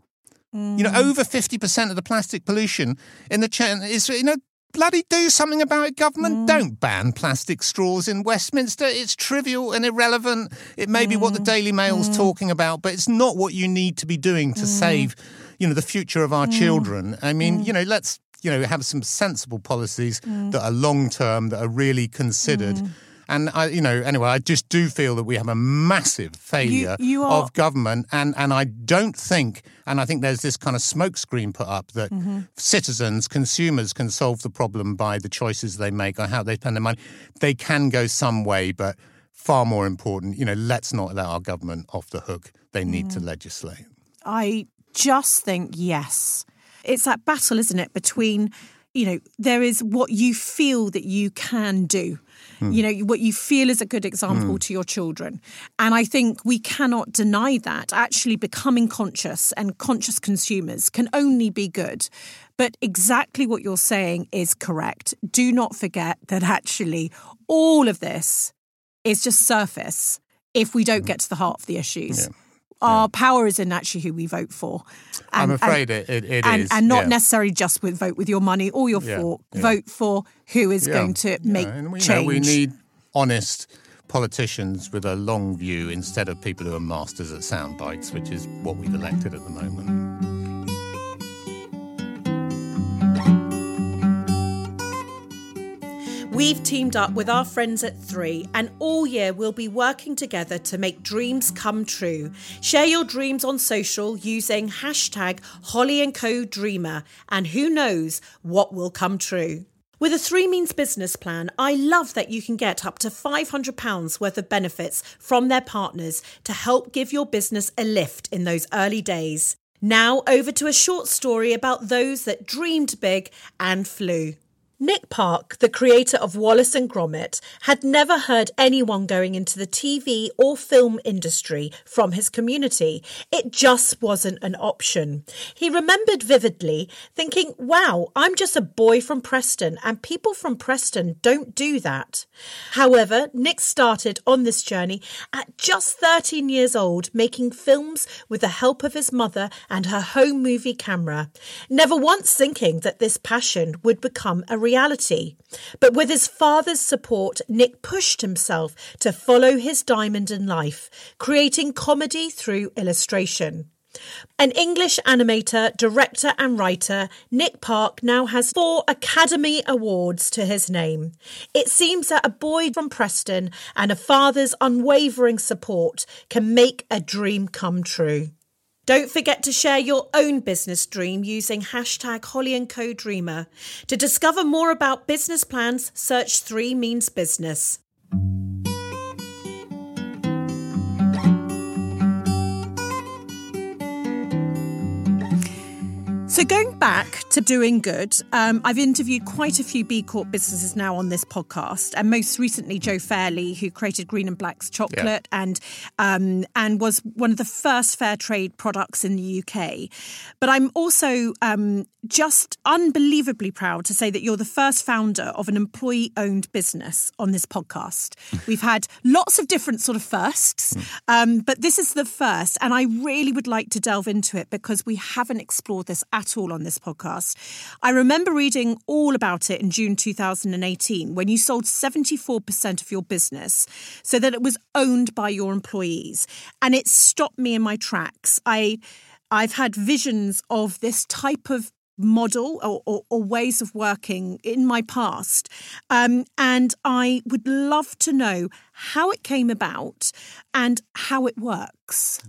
You know, mm. over 50% of the plastic pollution in the channel is, you know, bloody do something about it, government. Mm. Don't ban plastic straws in Westminster. It's trivial and irrelevant. It may mm. be what the mm. Daily Mail's mm. talking about, but it's not what you need to be doing to mm. save, you know, the future of our mm. children. I mean, you know, let's, you know, have some sensible policies that are long term, that are really considered. And I, you know, anyway, I just do feel that we have a massive failure you, you are... of government, and and I don't think, and I think there's this kind of smokescreen put up that mm-hmm. citizens, consumers, can solve the problem by the choices they make or how they spend their money. They can go some way, but far more important, you know, let's not let our government off the hook. They need mm. to legislate. I just think yes. It's that battle, isn't it, between you know, there is what you feel that you can do mm. you know, what you feel is a good example mm. to your children. And I think we cannot deny that. Actually, becoming conscious and conscious consumers can only be good. But exactly what you're saying is correct. Do not forget that actually all of this is just surface if we don't hmm. get to the heart of the issues. Yeah. Our yeah. power is in actually who we vote for. And, I'm afraid and, it, it and, is, and, not yeah. necessarily just with vote with your money or your yeah. fork. Vote for who is going to make we, change. Know, we need honest politicians with a long view instead of people who are masters at sound bites, which is what we've elected at the moment. We've teamed up with our friends at Three, and all year we'll be working together to make dreams come true. Share your dreams on social using hashtag Holly and Co Dreamer, and who knows what will come true. With a three means business plan, I love that you can get up to £500 worth of benefits from their partners to help give your business a lift in those early days. Now, over to a short story about those that dreamed big and flew. Nick Park, the creator of Wallace and Gromit, had never heard anyone going into the TV or film industry from his community. It just wasn't an option. He remembered vividly thinking, wow, I'm just a boy from Preston and people from Preston don't do that. However, Nick started on this journey at just 13 years old, making films with the help of his mother and her home movie camera, never once thinking that this passion would become a reality. But with his father's support, Nick pushed himself to follow his diamond in life, creating comedy through illustration. An English animator, director, and writer, Nick Park now has four Academy Awards to his name. It seems that a boy from Preston and a father's unwavering support can make a dream come true. Don't forget to share your own business dream using hashtag Holly & Co Dreamer. To discover more about business plans, search 3 Means Business. So, going back to doing good, um, I've interviewed quite a few B Corp businesses now on this podcast, and most recently Jo Fairley, who created Green and Black's chocolate yeah. and um, and was one of the first fair trade products in the UK. But I'm also um, just unbelievably proud to say that you're the first founder of an employee-owned business on this podcast. [laughs] We've had lots of different sort of firsts, um, but this is the first, and I really would like to delve into it because we haven't explored this at at all on this podcast. I remember reading all about it in June 2018 when you sold 74% of your business so that it was owned by your employees. And it stopped me in my tracks. I I've had visions of this type of model or, or, or, ways of working in my past. Um, and I would love to know how it came about and how it works.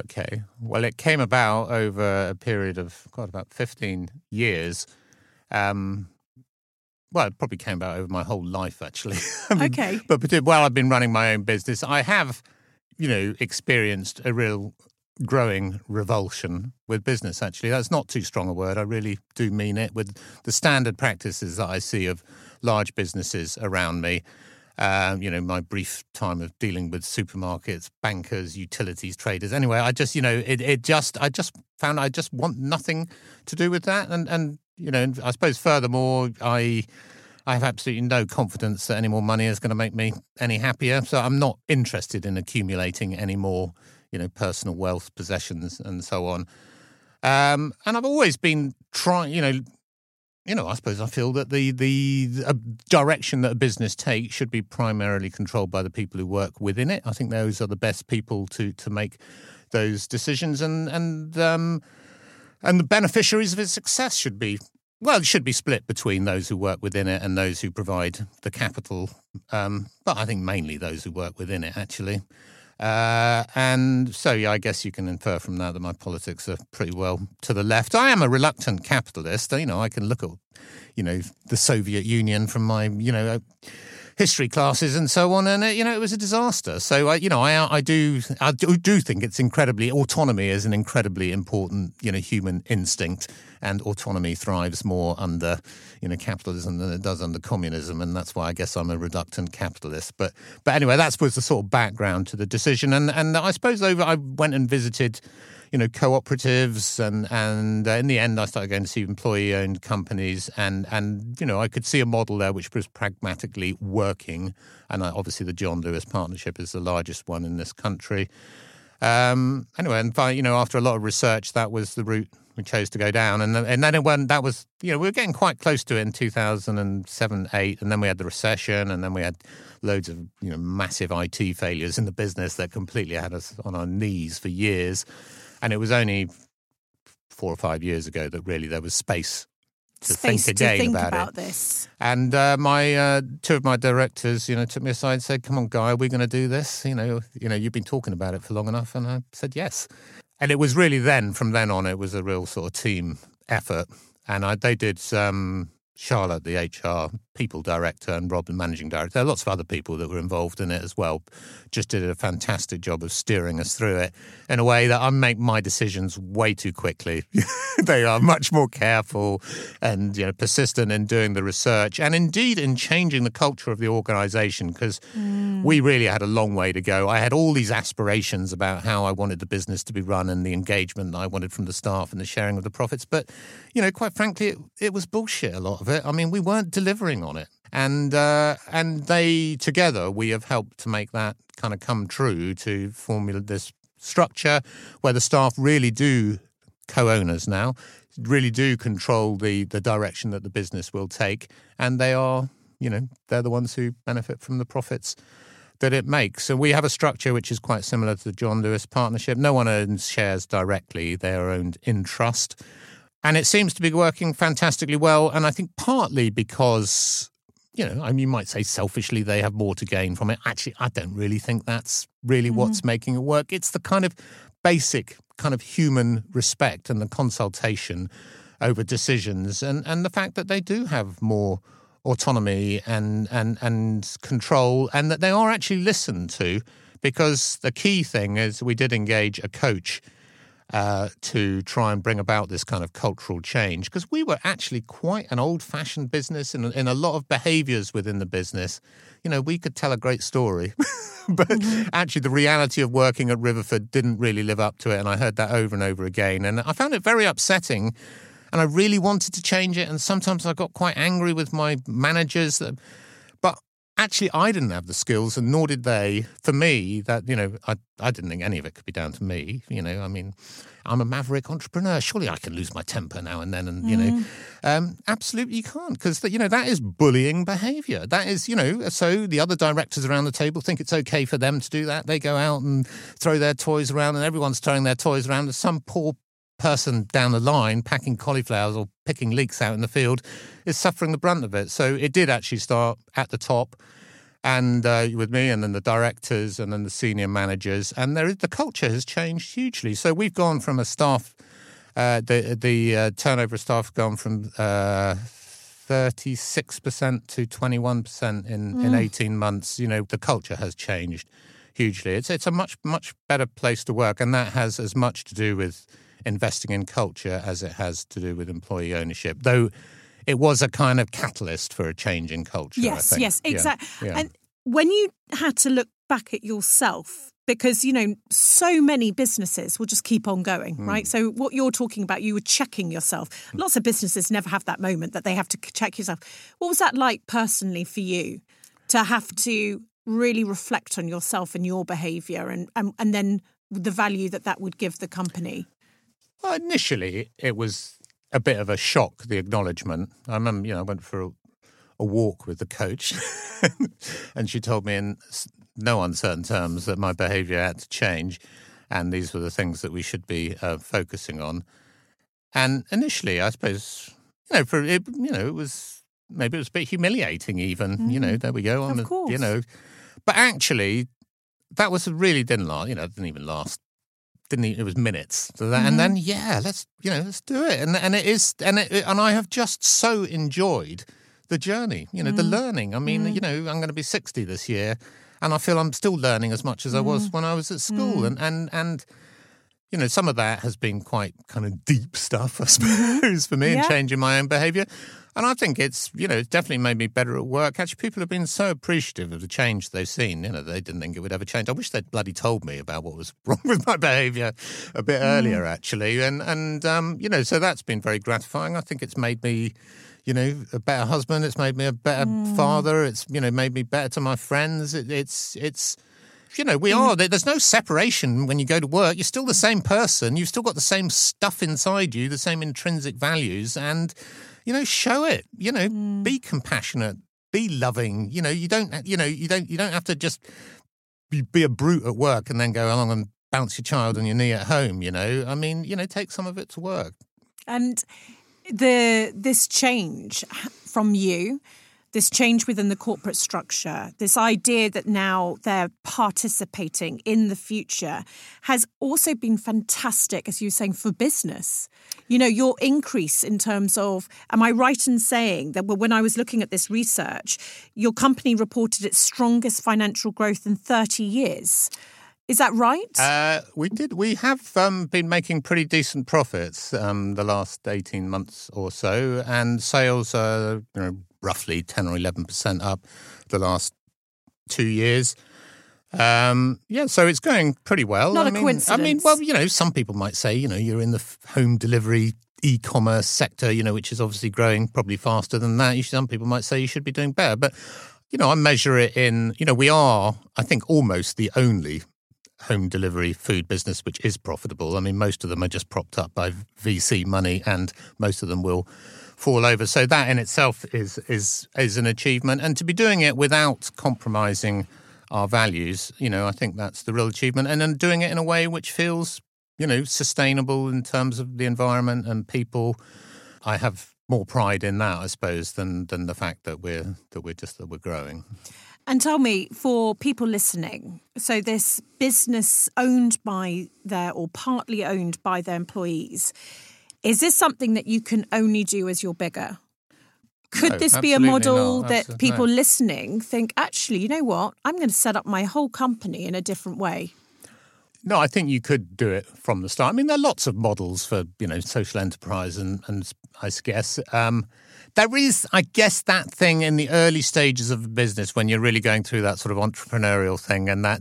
Okay. Well, it came about over a period of, God, about 15 years. Um, well, it probably came about over my whole life, actually. [laughs] I mean, okay. But while I've been running my own business, I have, you know, experienced a real growing revulsion with business, actually. That's not too strong a word. I really do mean it. With the standard practices that I see of large businesses around me, um, you know, my brief time of dealing with supermarkets, bankers, utilities, traders. Anyway, I just, you know, it, it just, I just found I just want nothing to do with that. And, and, you know, I suppose furthermore, I, I have absolutely no confidence that any more money is going to make me any happier. So I'm not interested in accumulating any more, you know, personal wealth, possessions, and so on. Um, and I've always been trying, you know, you know, I suppose I feel that the the direction that a business takes should be primarily controlled by the people who work within it. I think those are the best people to to make those decisions, and and um, and the beneficiaries of its success should be well, it should be split between those who work within it and those who provide the capital. Um, but I think mainly those who work within it, actually. Uh, and so, yeah, I guess you can infer from that that my politics are pretty well to the left. I am a reluctant capitalist. You know, I can look at, you know, the Soviet Union from my, you know, history classes and so on, and it, you know, it was a disaster. So, I, you know, I, I do, I do, do think it's incredibly autonomy is an incredibly important, you know, human instinct and autonomy thrives more under you know capitalism than it does under communism, and that's why I guess I'm a reluctant capitalist. But but anyway, that was the sort of background to the decision, and and I suppose over I went and visited you know cooperatives and and uh, in the end I started going to see employee owned companies and and you know I could see a model there which was pragmatically working. And obviously the John Lewis partnership is the largest one in this country. Um, anyway and you know after a lot of research that was the route we chose to go down, and and then it went. That was you know we were getting quite close to it in two thousand and seven, eight, and then we had the recession, and then we had loads of you know massive IT failures in the business that completely had us on our knees for years, and it was only four or five years ago that really there was space to space think again to think about, about this. And uh, my uh, two of my directors, you know, took me aside and said, "Come on, guy, are we going to do this? You know, you know, you've been talking about it for long enough." And I said, "Yes." and it was really then, from then on, it was a real sort of team effort. And I, they did um, Charlotte, the HR people director, and Rob, the managing director. There are lots of other people that were involved in it as well. Just did a fantastic job of steering us through it in a way that I make my decisions way too quickly. [laughs] they are much more careful and you know persistent in doing the research and indeed in changing the culture of the organisation because mm. we really had a long way to go. I had all these aspirations about how I wanted the business to be run and the engagement I wanted from the staff and the sharing of the profits, but you know, quite frankly, it, it was bullshit. A lot of it. I mean, we weren't delivering on it and uh, and they together we have helped to make that kind of come true to formulate this structure where the staff really do co-owners now really do control the the direction that the business will take and they are you know they're the ones who benefit from the profits that it makes. And we have a structure which is quite similar to the John Lewis partnership. No one owns shares directly, they are owned in trust. And it seems to be working fantastically well. And I think partly because, you know, I mean, you might say selfishly they have more to gain from it. Actually, I don't really think that's really mm. what's making it work. It's the kind of basic kind of human respect and the consultation over decisions and, and the fact that they do have more autonomy and, and, and control and that they are actually listened to because the key thing is we did engage a coach uh, to try and bring about this kind of cultural change because we were actually quite an old fashioned business in, in a lot of behaviors within the business. You know, we could tell a great story, [laughs] but mm-hmm. actually the reality of working at Riverford didn't really live up to it. And I heard that over and over again. And I found it very upsetting and I really wanted to change it. And sometimes I got quite angry with my managers. That, actually, I didn't have the skills, and nor did they. For me, that you know, I I didn't think any of it could be down to me. You know, I mean. I'm a maverick entrepreneur. Surely I can lose my temper now and then, and you mm. know, um, absolutely you can't because you know that is bullying behaviour. That is, you know, so the other directors around the table think it's okay for them to do that. They go out and throw their toys around, and everyone's throwing their toys around. And some poor person down the line packing cauliflowers or picking leeks out in the field is suffering the brunt of it. So it did actually start at the top and uh, with me and then the directors and then the senior managers. And there is, the culture has changed hugely. So we've gone from a staff uh, the the uh, turnover of staff gone from 36% uh, to 21% in, mm. in 18 months. You know the culture has changed hugely. It's it's a much much better place to work. And that has as much to do with investing in culture as it has to do with employee ownership, though it was a kind of catalyst for a change in culture. Yes, yes, exactly. Yeah, yeah. And when you had to look back at yourself, because you know so many businesses will just keep on going mm. right so what you're talking about you were checking yourself lots of businesses never have that moment that they have to check yourself what was that like personally for you to have to really reflect on yourself and your behavior and and, and then the value that that would give the company well, initially, it was a bit of a shock, the acknowledgement. I remember, you know, I went for a, a walk with the coach, [laughs] and she told me in no uncertain terms that my behaviour had to change, and these were the things that we should be uh, focusing on. And initially, I suppose, you know, for it, you know, it was maybe it was a bit humiliating, even. Mm. You know, mm-hmm. there we go. On of course. You know, but actually, that was really didn't last. You know, it didn't even last didn't even, it was minutes that, mm-hmm. and then yeah let's you know let's do it and and it is and it, and I have just so enjoyed the journey you know mm. the learning I mean mm. you know I'm going to be 60 this year and I feel I'm still learning as much as mm. I was mm. when I was at school mm. and and and you know some of that has been quite kind of deep stuff I mm-hmm. [laughs] suppose for me yeah. and changing my own behavior and I think it's, you know, it's definitely made me better at work. Actually, people have been so appreciative of the change they've seen. You know, they didn't think it would ever change. I wish they'd bloody told me about what was [laughs] wrong with my behaviour a bit mm. earlier, actually. And, and um, you know, so that's been very gratifying. I think it's made me, you know, a better husband. It's made me a better mm. father. It's, you know, made me better to my friends. It, it's, it's, you know, we mm. are. There's no separation when you go to work. You're still the same person. You've still got the same stuff inside you, the same intrinsic values. And, you know, show it. You know, mm. be compassionate, be loving. You know, you don't, you know, you don't, you don't have to just be, be a brute at work and then go along and bounce your child on your knee at home. You know, I mean, you know, take some of it to work. And the this change from you this change within the corporate structure, this idea that now they're participating in the future has also been fantastic, as you were saying, for business. You know, your increase in terms of, am I right in saying that when I was looking at this research, your company reported its strongest financial growth in 30 years? Is that right? Uh, we did. We have um, been making pretty decent profits um, the last eighteen months or so, and sales are you know roughly 10 or 11% up the last two years. Um, yeah, so it's going pretty well. Not I a mean, coincidence. I mean, well, you know, some people might say, you know, you're in the home delivery e-commerce sector, you know, which is obviously growing probably faster than that. Some people might say you should be doing better, but you know, I measure it in, you know, we are, I think, almost the only home delivery food business which is profitable. I mean, most of them are just propped up by VC money, and most of them will fall over. So that in itself is is is an achievement, and to be doing it without compromising our values, you know, I think that's the real achievement. And then doing it in a way which feels, you know, sustainable in terms of the environment and people. I have more pride in that, I suppose, than than the fact that we're that we're just that we're growing. And tell me, for people listening, so this business owned by their or partly owned by their employees, is this something that you can only do as you're bigger? Could No, this be a model that people no. listening think, actually, you know what? I'm going to set up my whole company in a different way? No, I think you could do it from the start. I mean, there are lots of models for you know social enterprise, and and I guess um, there is, I guess, that thing in the early stages of a business when you're really going through that sort of entrepreneurial thing and that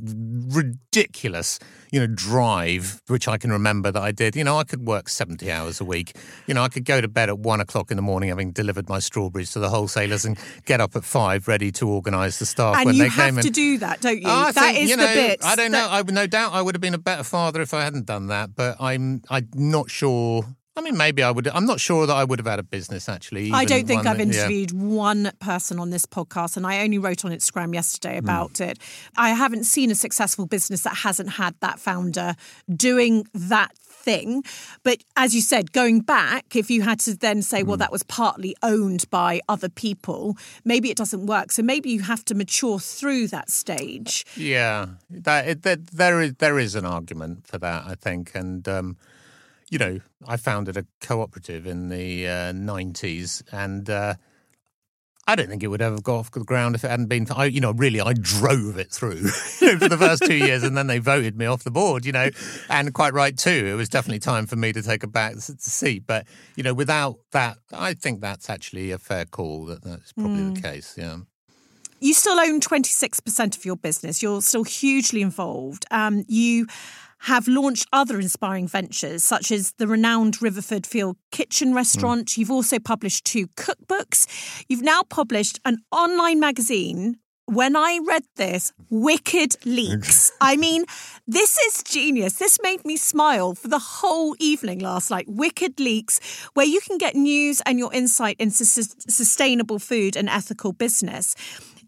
ridiculous, you know, drive, which I can remember that I did. You know, I could work seventy hours a week. You know, I could go to bed at one o'clock in the morning, having delivered my strawberries to the wholesalers, and get up at five, ready to organise the staff And when you they came in. to do that, don't you? I that think, is you the know, bit. I don't that- know. I no doubt I would have been a better father if I hadn't done that. But I'm I'm not sure. I mean, maybe I would. I'm not sure that I would have had a business actually. I don't think I've that- yeah. interviewed one person on this podcast, and I only wrote on Instagram yesterday Hmm. about it. I haven't seen a successful business that hasn't had that founder doing that thing. But as you said, going back, if you had to then say, Hmm. well, that was partly owned by other people, maybe it doesn't work. So maybe you have to mature through that stage. Yeah, that, that there is there is an argument for that, I think, and um, you know, I founded a cooperative in the uh, nineties, and uh, I don't think it would ever go off the ground if it hadn't been for I, you know, really, I drove it through [laughs] for the first two years, and then they voted me off the board, you know, and quite right too. It was definitely time for me to take a back seat, but you know, without that, I think that's actually a fair call. That that's probably the case. Yeah. you still own 26% of your business. You're still hugely involved. Um, you have launched other inspiring ventures, such as the renowned Riverford Field Kitchen hmm. Restaurant. You've also published two cookbooks. You've now published an online magazine. When I read this, Wicked Leeks. [laughs] I mean, this is genius. This made me smile for the whole evening last night. Wicked Leeks, where you can get news and your insight into sus- sustainable food and ethical business.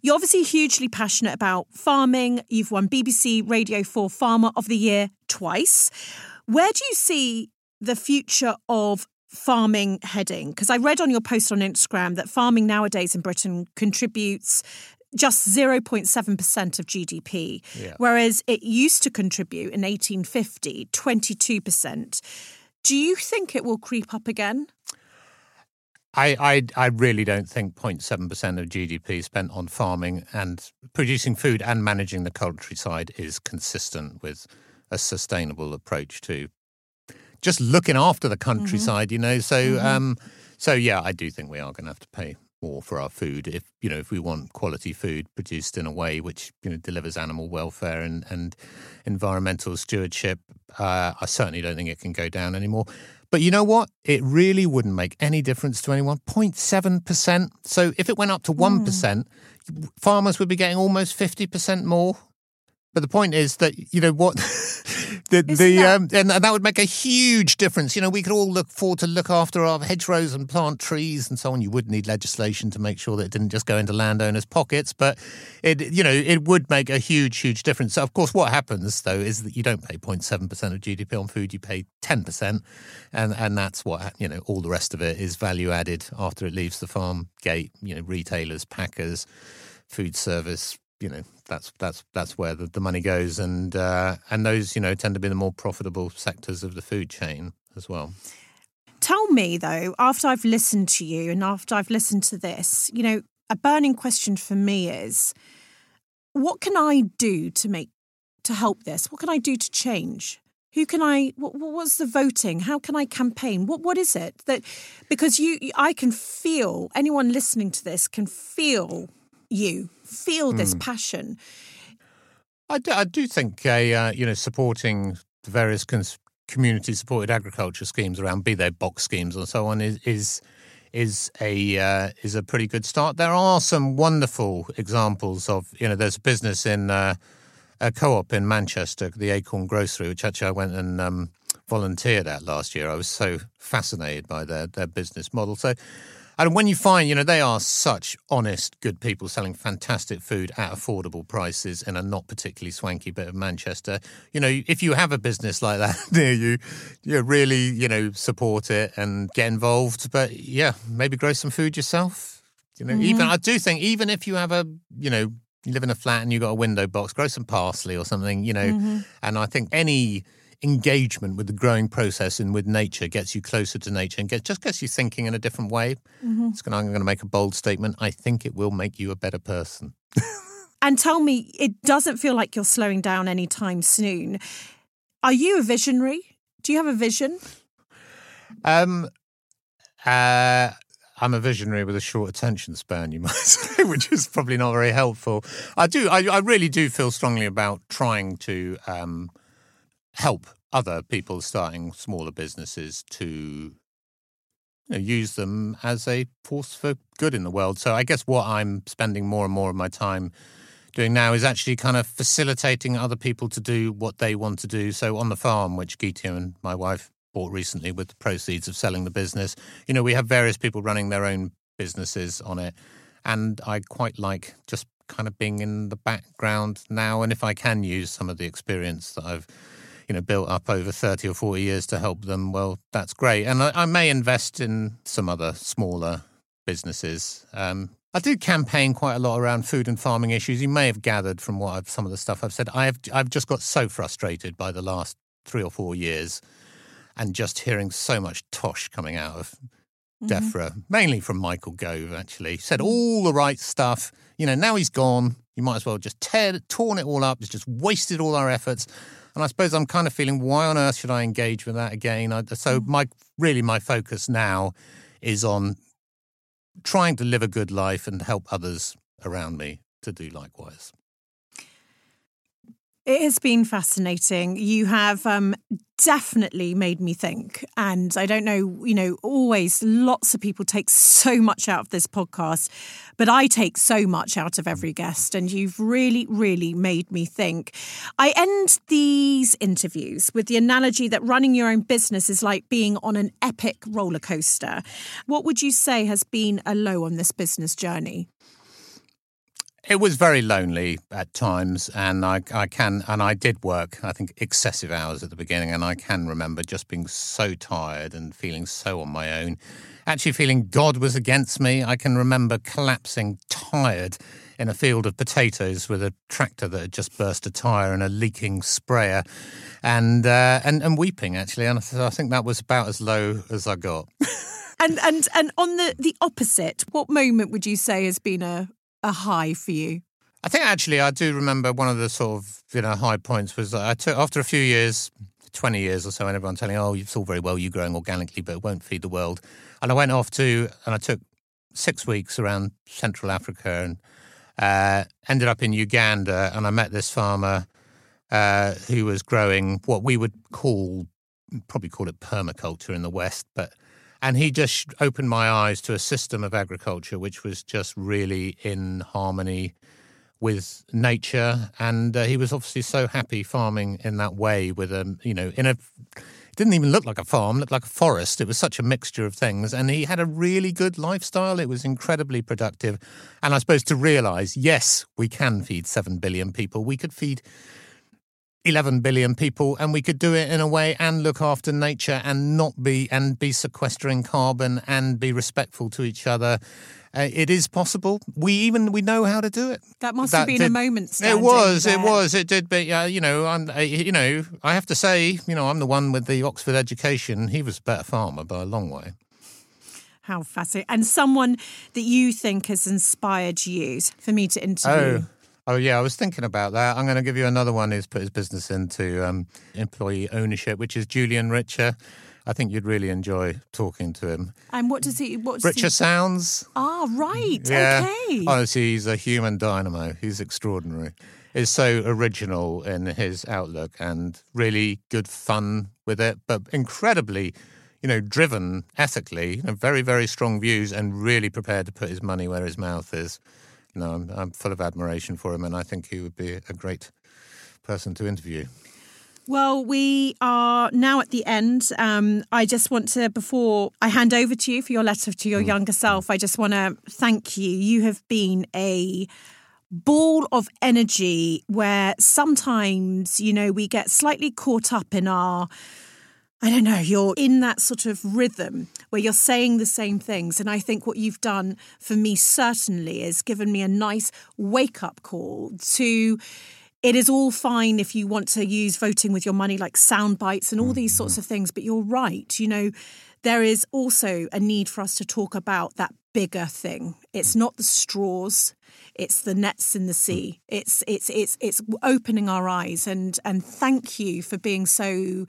You're obviously hugely passionate about farming. You've won BBC Radio 4 Farmer of the Year twice. Where do you see the future of farming heading? Because I read on your post on Instagram that farming nowadays in Britain contributes just 0.7% of GDP, Yeah. whereas it used to contribute in 1850 22%. Do you think it will creep up again? I, I, I really don't think 0.7% of GDP spent on farming and producing food and managing the countryside is consistent with a sustainable approach to just looking after the countryside, you know. So, um, so yeah, I do think we are going to have to pay more for our food if you know if we want quality food produced in a way which you know delivers animal welfare and and environmental stewardship. Uh, I certainly don't think it can go down anymore. But you know what? It really wouldn't make any difference to anyone. 0.7%. So if it went up to 1%, farmers would be getting almost 50% more. But the point is that, you know, what [laughs] the, the that- um, and that would make a huge difference. You know, we could all look forward to look after our hedgerows and plant trees and so on. You would need legislation to make sure that it didn't just go into landowners' pockets, but it, you know, it would make a huge, huge difference. So, of course, what happens though is that you don't pay 0.7% of GDP on food, you pay 10%. And, and that's what, you know, all the rest of it is value added after it leaves the farm gate, you know, retailers, packers, food service, you know, that's that's that's where the, the money goes, and uh, and those you know tend to be the more profitable sectors of the food chain as well. Tell me though, after I've listened to you and after I've listened to this, you know, a burning question for me is what can I do to make to help this? What can I do to change? Who can I? What, what's the voting? How can I campaign? What what is it that? Because you, I can feel anyone listening to this can feel you feel this passion. I do, I do think a uh, you know supporting the various cons- community supported agriculture schemes around, be they box schemes and so on, is is is a uh, is a pretty good start. There are some wonderful examples of you know there's a business in uh, a co-op in Manchester, the Unicorn Grocery, which actually I went and um, volunteered at last year. I was so fascinated by their their business model. So. And when you find, you know, they are such honest, good people selling fantastic food at affordable prices in a not particularly swanky bit of Manchester. You know, if you have a business like that [laughs] near you, you really, you know, support it and get involved. But yeah, maybe grow some food yourself. You know, even mm-hmm. I do think even if you have a, you know, you live in a flat and you've got a window box, grow some parsley or something, you know. Mm-hmm. And I think any engagement with the growing process and with nature gets you closer to nature and get, just gets you thinking in a different way. It's gonna, I'm going to make a bold statement. I think it will make you a better person. [laughs] And tell me, it doesn't feel like you're slowing down anytime soon. Are you a visionary? Do you have a vision? Um, uh, I'm a visionary with a short attention span, you [laughs] might say, which is probably not very helpful. I do, I, I really do feel strongly about trying to um, help other people starting smaller businesses to you know, use them as a force for good in the world. So I guess what I'm spending more and more of my time doing now is actually kind of facilitating other people to do what they want to do. So on the farm, which Geetie and my wife bought recently with the proceeds of selling the business, you know, we have various people running their own businesses on it. And I quite like just kind of being in the background now. And if I can use some of the experience that I've you know built up over 30 or 40 years to help them well that's great and i, I may invest in some other smaller businesses um, i do campaign quite a lot around food and farming issues you may have gathered from what I've, some of the stuff i've said i've i've just got so frustrated by the last three or four years and just hearing so much tosh coming out of DEFRA, mainly from Michael Gove, actually. Said all the right stuff. You know, now he's gone. You might as well just tear, torn it all up. It's just wasted all our efforts. And I suppose I'm kind of feeling, why on earth should I engage with that again? I, so mm. my really my focus now is on trying to live a good life and help others around me to do likewise. It has been fascinating. You have um, definitely made me think. And I don't know, you know, always lots of people take so much out of this podcast, but I take so much out of every guest. And you've really, really made me think. I end these interviews with the analogy that running your own business is like being on an epic roller coaster. What would you say has been a low on this business journey? It was very lonely at times, and I, I can, and I did work, I think, excessive hours at the beginning, and I can remember just being so tired and feeling so on my own. Actually, feeling God was against me. I can remember collapsing tired in a field of potatoes with a tractor that had just burst a tire and a leaking sprayer, and uh, and and weeping actually. And I I think that was about as low as I got. [laughs] And and and on the the opposite, what moment would you say has been a a high for you? I think actually I do remember one of the sort of you know high points was that I took after a few years, twenty years or so, and everyone telling, "Oh, it's all very well you growing organically, but it won't feed the world." And I went off to and I took six weeks around Central Africa and uh, ended up in Uganda, and I met this farmer uh, who was growing what we would call probably call it permaculture in the West, but and he just opened my eyes to a system of agriculture which was just really in harmony with nature. And uh, he was obviously so happy farming in that way with a you know in a didn't even look like a farm looked like a forest. It was such a mixture of things. And he had a really good lifestyle. It was incredibly productive. And i suppose to realize yes we can feed 7 billion people. We could feed 11 billion people and we could do it in a way and look after nature and not be and be sequestering carbon and be respectful to each other uh, it is possible we even we know how to do it That must have been a moment. it was it was it did but uh, you know I'm, uh, you know i have to say you know i'm the one with the oxford education he was a better farmer by a long way How fascinating! And someone that you think has inspired you for me to interview. Oh, oh yeah. I was thinking about that. I'm going to give you another one who's put his business into um, employee ownership, which is Julian Richer. I think you'd really enjoy talking to him. And what does he? What does Richer he? sounds. Ah, right. Yeah. Okay. Honestly, he's a human dynamo. He's extraordinary. He's so original in his outlook and really good fun with it, but incredibly, you know, driven ethically, you know, very, very strong views and really prepared to put his money where his mouth is. Know, I'm, I'm full of admiration for him and I think he would be a great person to interview. Well, we are now at the end. Um, I just want to, before I hand over to you for your letter to your Mm. younger self, I just want to thank you. You have been a ball of energy where sometimes, you know, we get slightly caught up in our. I don't know, you're in that sort of rhythm where you're saying the same things. And I think what you've done for me certainly is given me a nice wake up call to it is all fine if you want to use voting with your money like sound bites and all these mm-hmm. sorts of things. But you're right. You know, there is also a need for us to talk about that bigger thing. It's not the straws. It's the nets in the sea. It's it's it's it's opening our eyes and and thank you for being so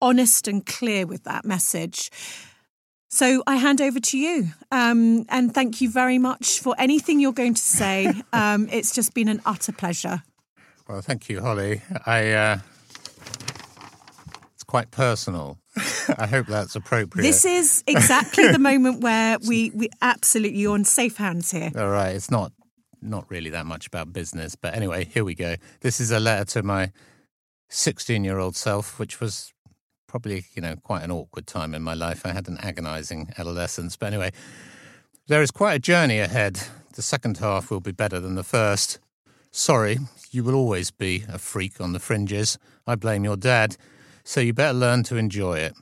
honest and clear with that message. So I hand over to you, um, and thank you very much for anything you're going to say. [laughs] Um, it's just been an utter pleasure. Well, thank you, Holly. I. Uh, it's quite personal. I hope that's appropriate. This is exactly the moment where we we absolutely you're on safe hands here. All right, it's not not really that much about business, but anyway, here we go. This is a letter to my 16-year-old self, which was probably, you know, quite an awkward time in my life. I had an agonizing adolescence, but anyway, there is quite a journey ahead. The second half will be better than the first. Sorry, you will always be a freak on the fringes. I blame your dad, so you better learn to enjoy it.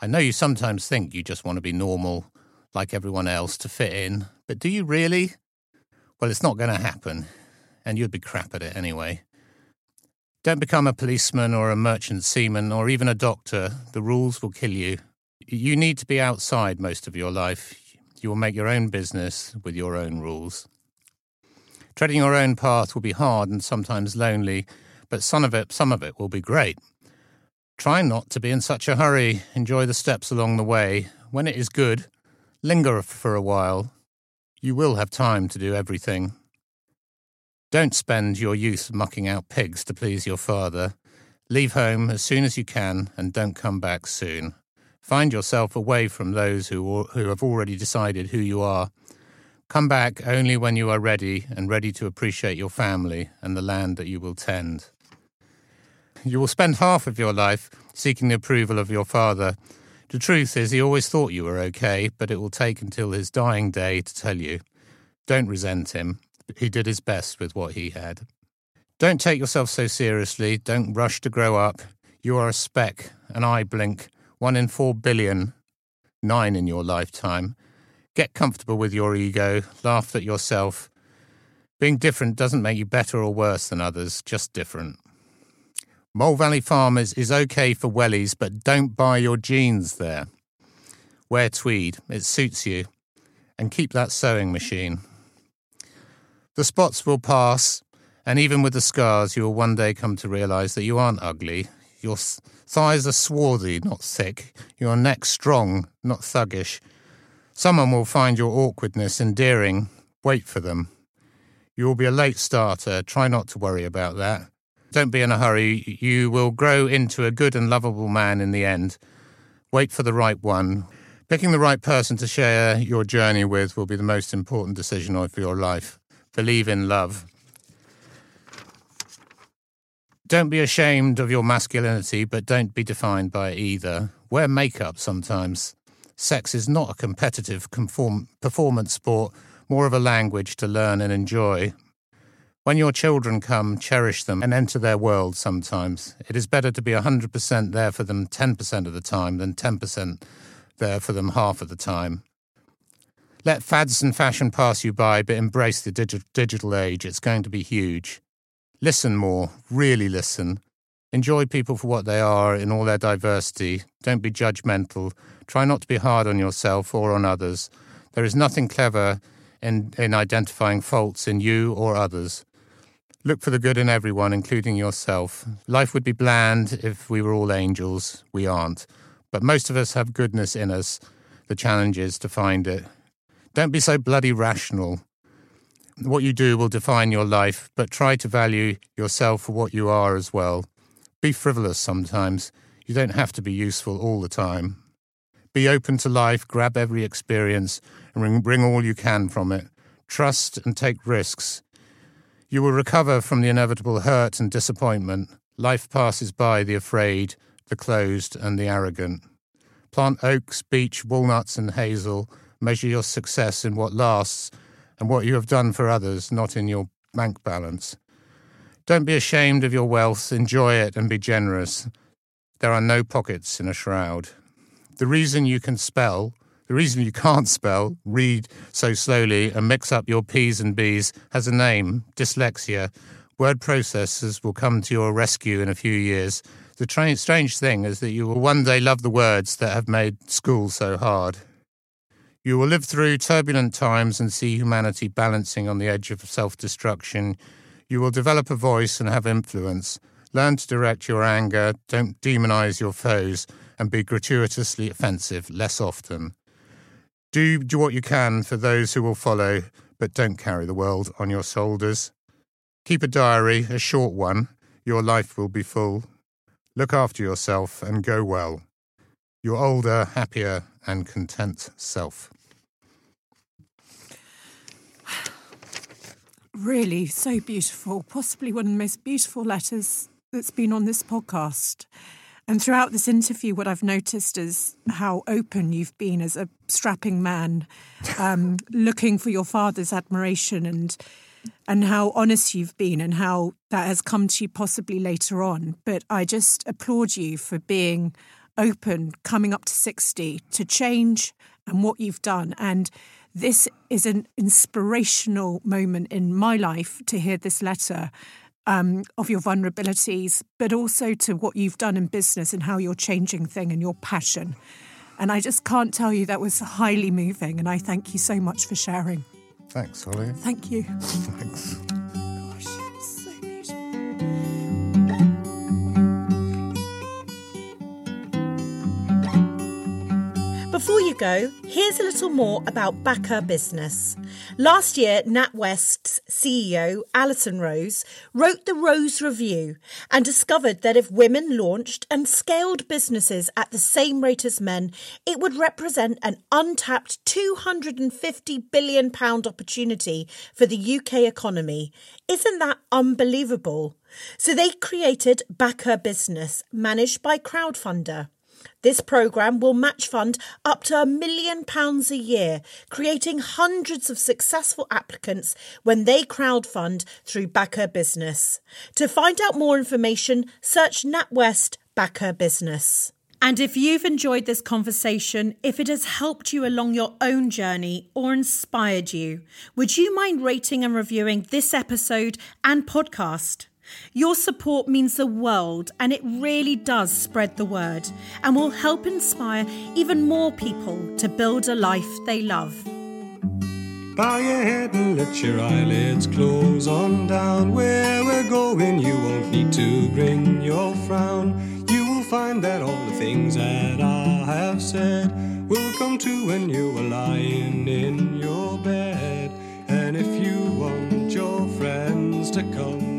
I know you sometimes think you just want to be normal, like everyone else, to fit in, but do you really? Well, it's not going to happen, and you'd be crap at it anyway. Don't become a policeman or a merchant seaman or even a doctor. The rules will kill you. You need to be outside most of your life. You will make your own business with your own rules. Treading your own path will be hard and sometimes lonely, but some of it, some of it will be great. Try not to be in such a hurry. Enjoy the steps along the way. When it is good, linger for a while. You will have time to do everything. Don't spend your youth mucking out pigs to please your father. Leave home as soon as you can and don't come back soon. Find yourself away from those who, who have already decided who you are. Come back only when you are ready and ready to appreciate your family and the land that you will tend. You will spend half of your life seeking the approval of your father. The truth is, he always thought you were okay, but it will take until his dying day to tell you. Don't resent him. He did his best with what he had. Don't take yourself so seriously. Don't rush to grow up. You are a speck, an eye blink, one in four billion, nine in your lifetime. Get comfortable with your ego, laugh at yourself. Being different doesn't make you better or worse than others, just different. Mole Valley Farmers is okay for wellies, but don't buy your jeans there. Wear tweed, it suits you, and keep that sewing machine. The spots will pass, and even with the scars, you will one day come to realize that you aren't ugly. Your thighs are swarthy, not thick. Your neck strong, not thuggish. Someone will find your awkwardness endearing. Wait for them. You will be a late starter. Try not to worry about that. Don't be in a hurry. You will grow into a good and lovable man in the end. Wait for the right one. Picking the right person to share your journey with will be the most important decision of your life. Believe in love. Don't be ashamed of your masculinity, but don't be defined by it either. Wear makeup sometimes. Sex is not a competitive conform- performance sport, more of a language to learn and enjoy. When your children come, cherish them and enter their world sometimes. It is better to be 100% there for them 10% of the time than 10% there for them half of the time. Let fads and fashion pass you by, but embrace the digi- digital age. It's going to be huge. Listen more, really listen. Enjoy people for what they are in all their diversity. Don't be judgmental. Try not to be hard on yourself or on others. There is nothing clever in, in identifying faults in you or others. Look for the good in everyone, including yourself. Life would be bland if we were all angels. We aren't. But most of us have goodness in us. The challenge is to find it. Don't be so bloody rational. What you do will define your life, but try to value yourself for what you are as well. Be frivolous sometimes. You don't have to be useful all the time. Be open to life, grab every experience, and bring, all you can from it. Trust and take risks. You will recover from the inevitable hurt and disappointment. Life passes by the afraid, the closed, and the arrogant. Plant oaks, beech, walnuts, and hazel. Measure your success in what lasts and what you have done for others, not in your bank balance. Don't be ashamed of your wealth, enjoy it, and be generous. There are no pockets in a shroud. The reason you can spell, the reason you can't spell, read so slowly, and mix up your P's and B's has a name dyslexia. Word processors will come to your rescue in a few years. The tra- strange thing is that you will one day love the words that have made school so hard. You will live through turbulent times and see humanity balancing on the edge of self destruction. You will develop a voice and have influence. Learn to direct your anger, don't demonize your foes, and be gratuitously offensive less often. Do, do what you can for those who will follow, but don't carry the world on your shoulders. Keep a diary, a short one. Your life will be full. Look after yourself and go well. Your older, happier, and content self. Really, so beautiful. Possibly one of the most beautiful letters that's been on this podcast. And throughout this interview, what I've noticed is how open you've been as a strapping man, um, [laughs] looking for your father's admiration, and and how honest you've been, and how that has come to you possibly later on. But I just applaud you for being open, coming up to sixty, to change and what you've done, and this is an inspirational moment in my life to hear this letter um, of your vulnerabilities, but also to what you've done in business and how you're changing thing and your passion. And I just can't tell you that was highly moving. And I thank you so much for sharing. Thanks, Holly. Thank you. [laughs] Thanks. Before you go, here's a little more about Back Her Business. Last year, NatWest's CEO, Alison Rose, wrote the Rose Review and discovered that if women launched and scaled businesses at the same rate as men, it would represent an untapped £250 billion opportunity for the UK economy. Isn't that unbelievable? So they created Back Her Business, managed by Crowdfunder. This programme will match fund up to a million pounds a year, creating hundreds of successful applicants when they crowdfund through Back Her Business. To find out more information, search NatWest Back Her Business. And if you've enjoyed this conversation, if it has helped you along your own journey or inspired you, would you mind rating and reviewing this episode and podcast? Your support means the world and it really does spread the word and will help inspire even more people to build a life they love. Bow your head and let your eyelids close on down. Where we're going, you won't need to bring your frown. You will find that all the things that I have said will come true when you are lying in your bed. And if you want your friends to come,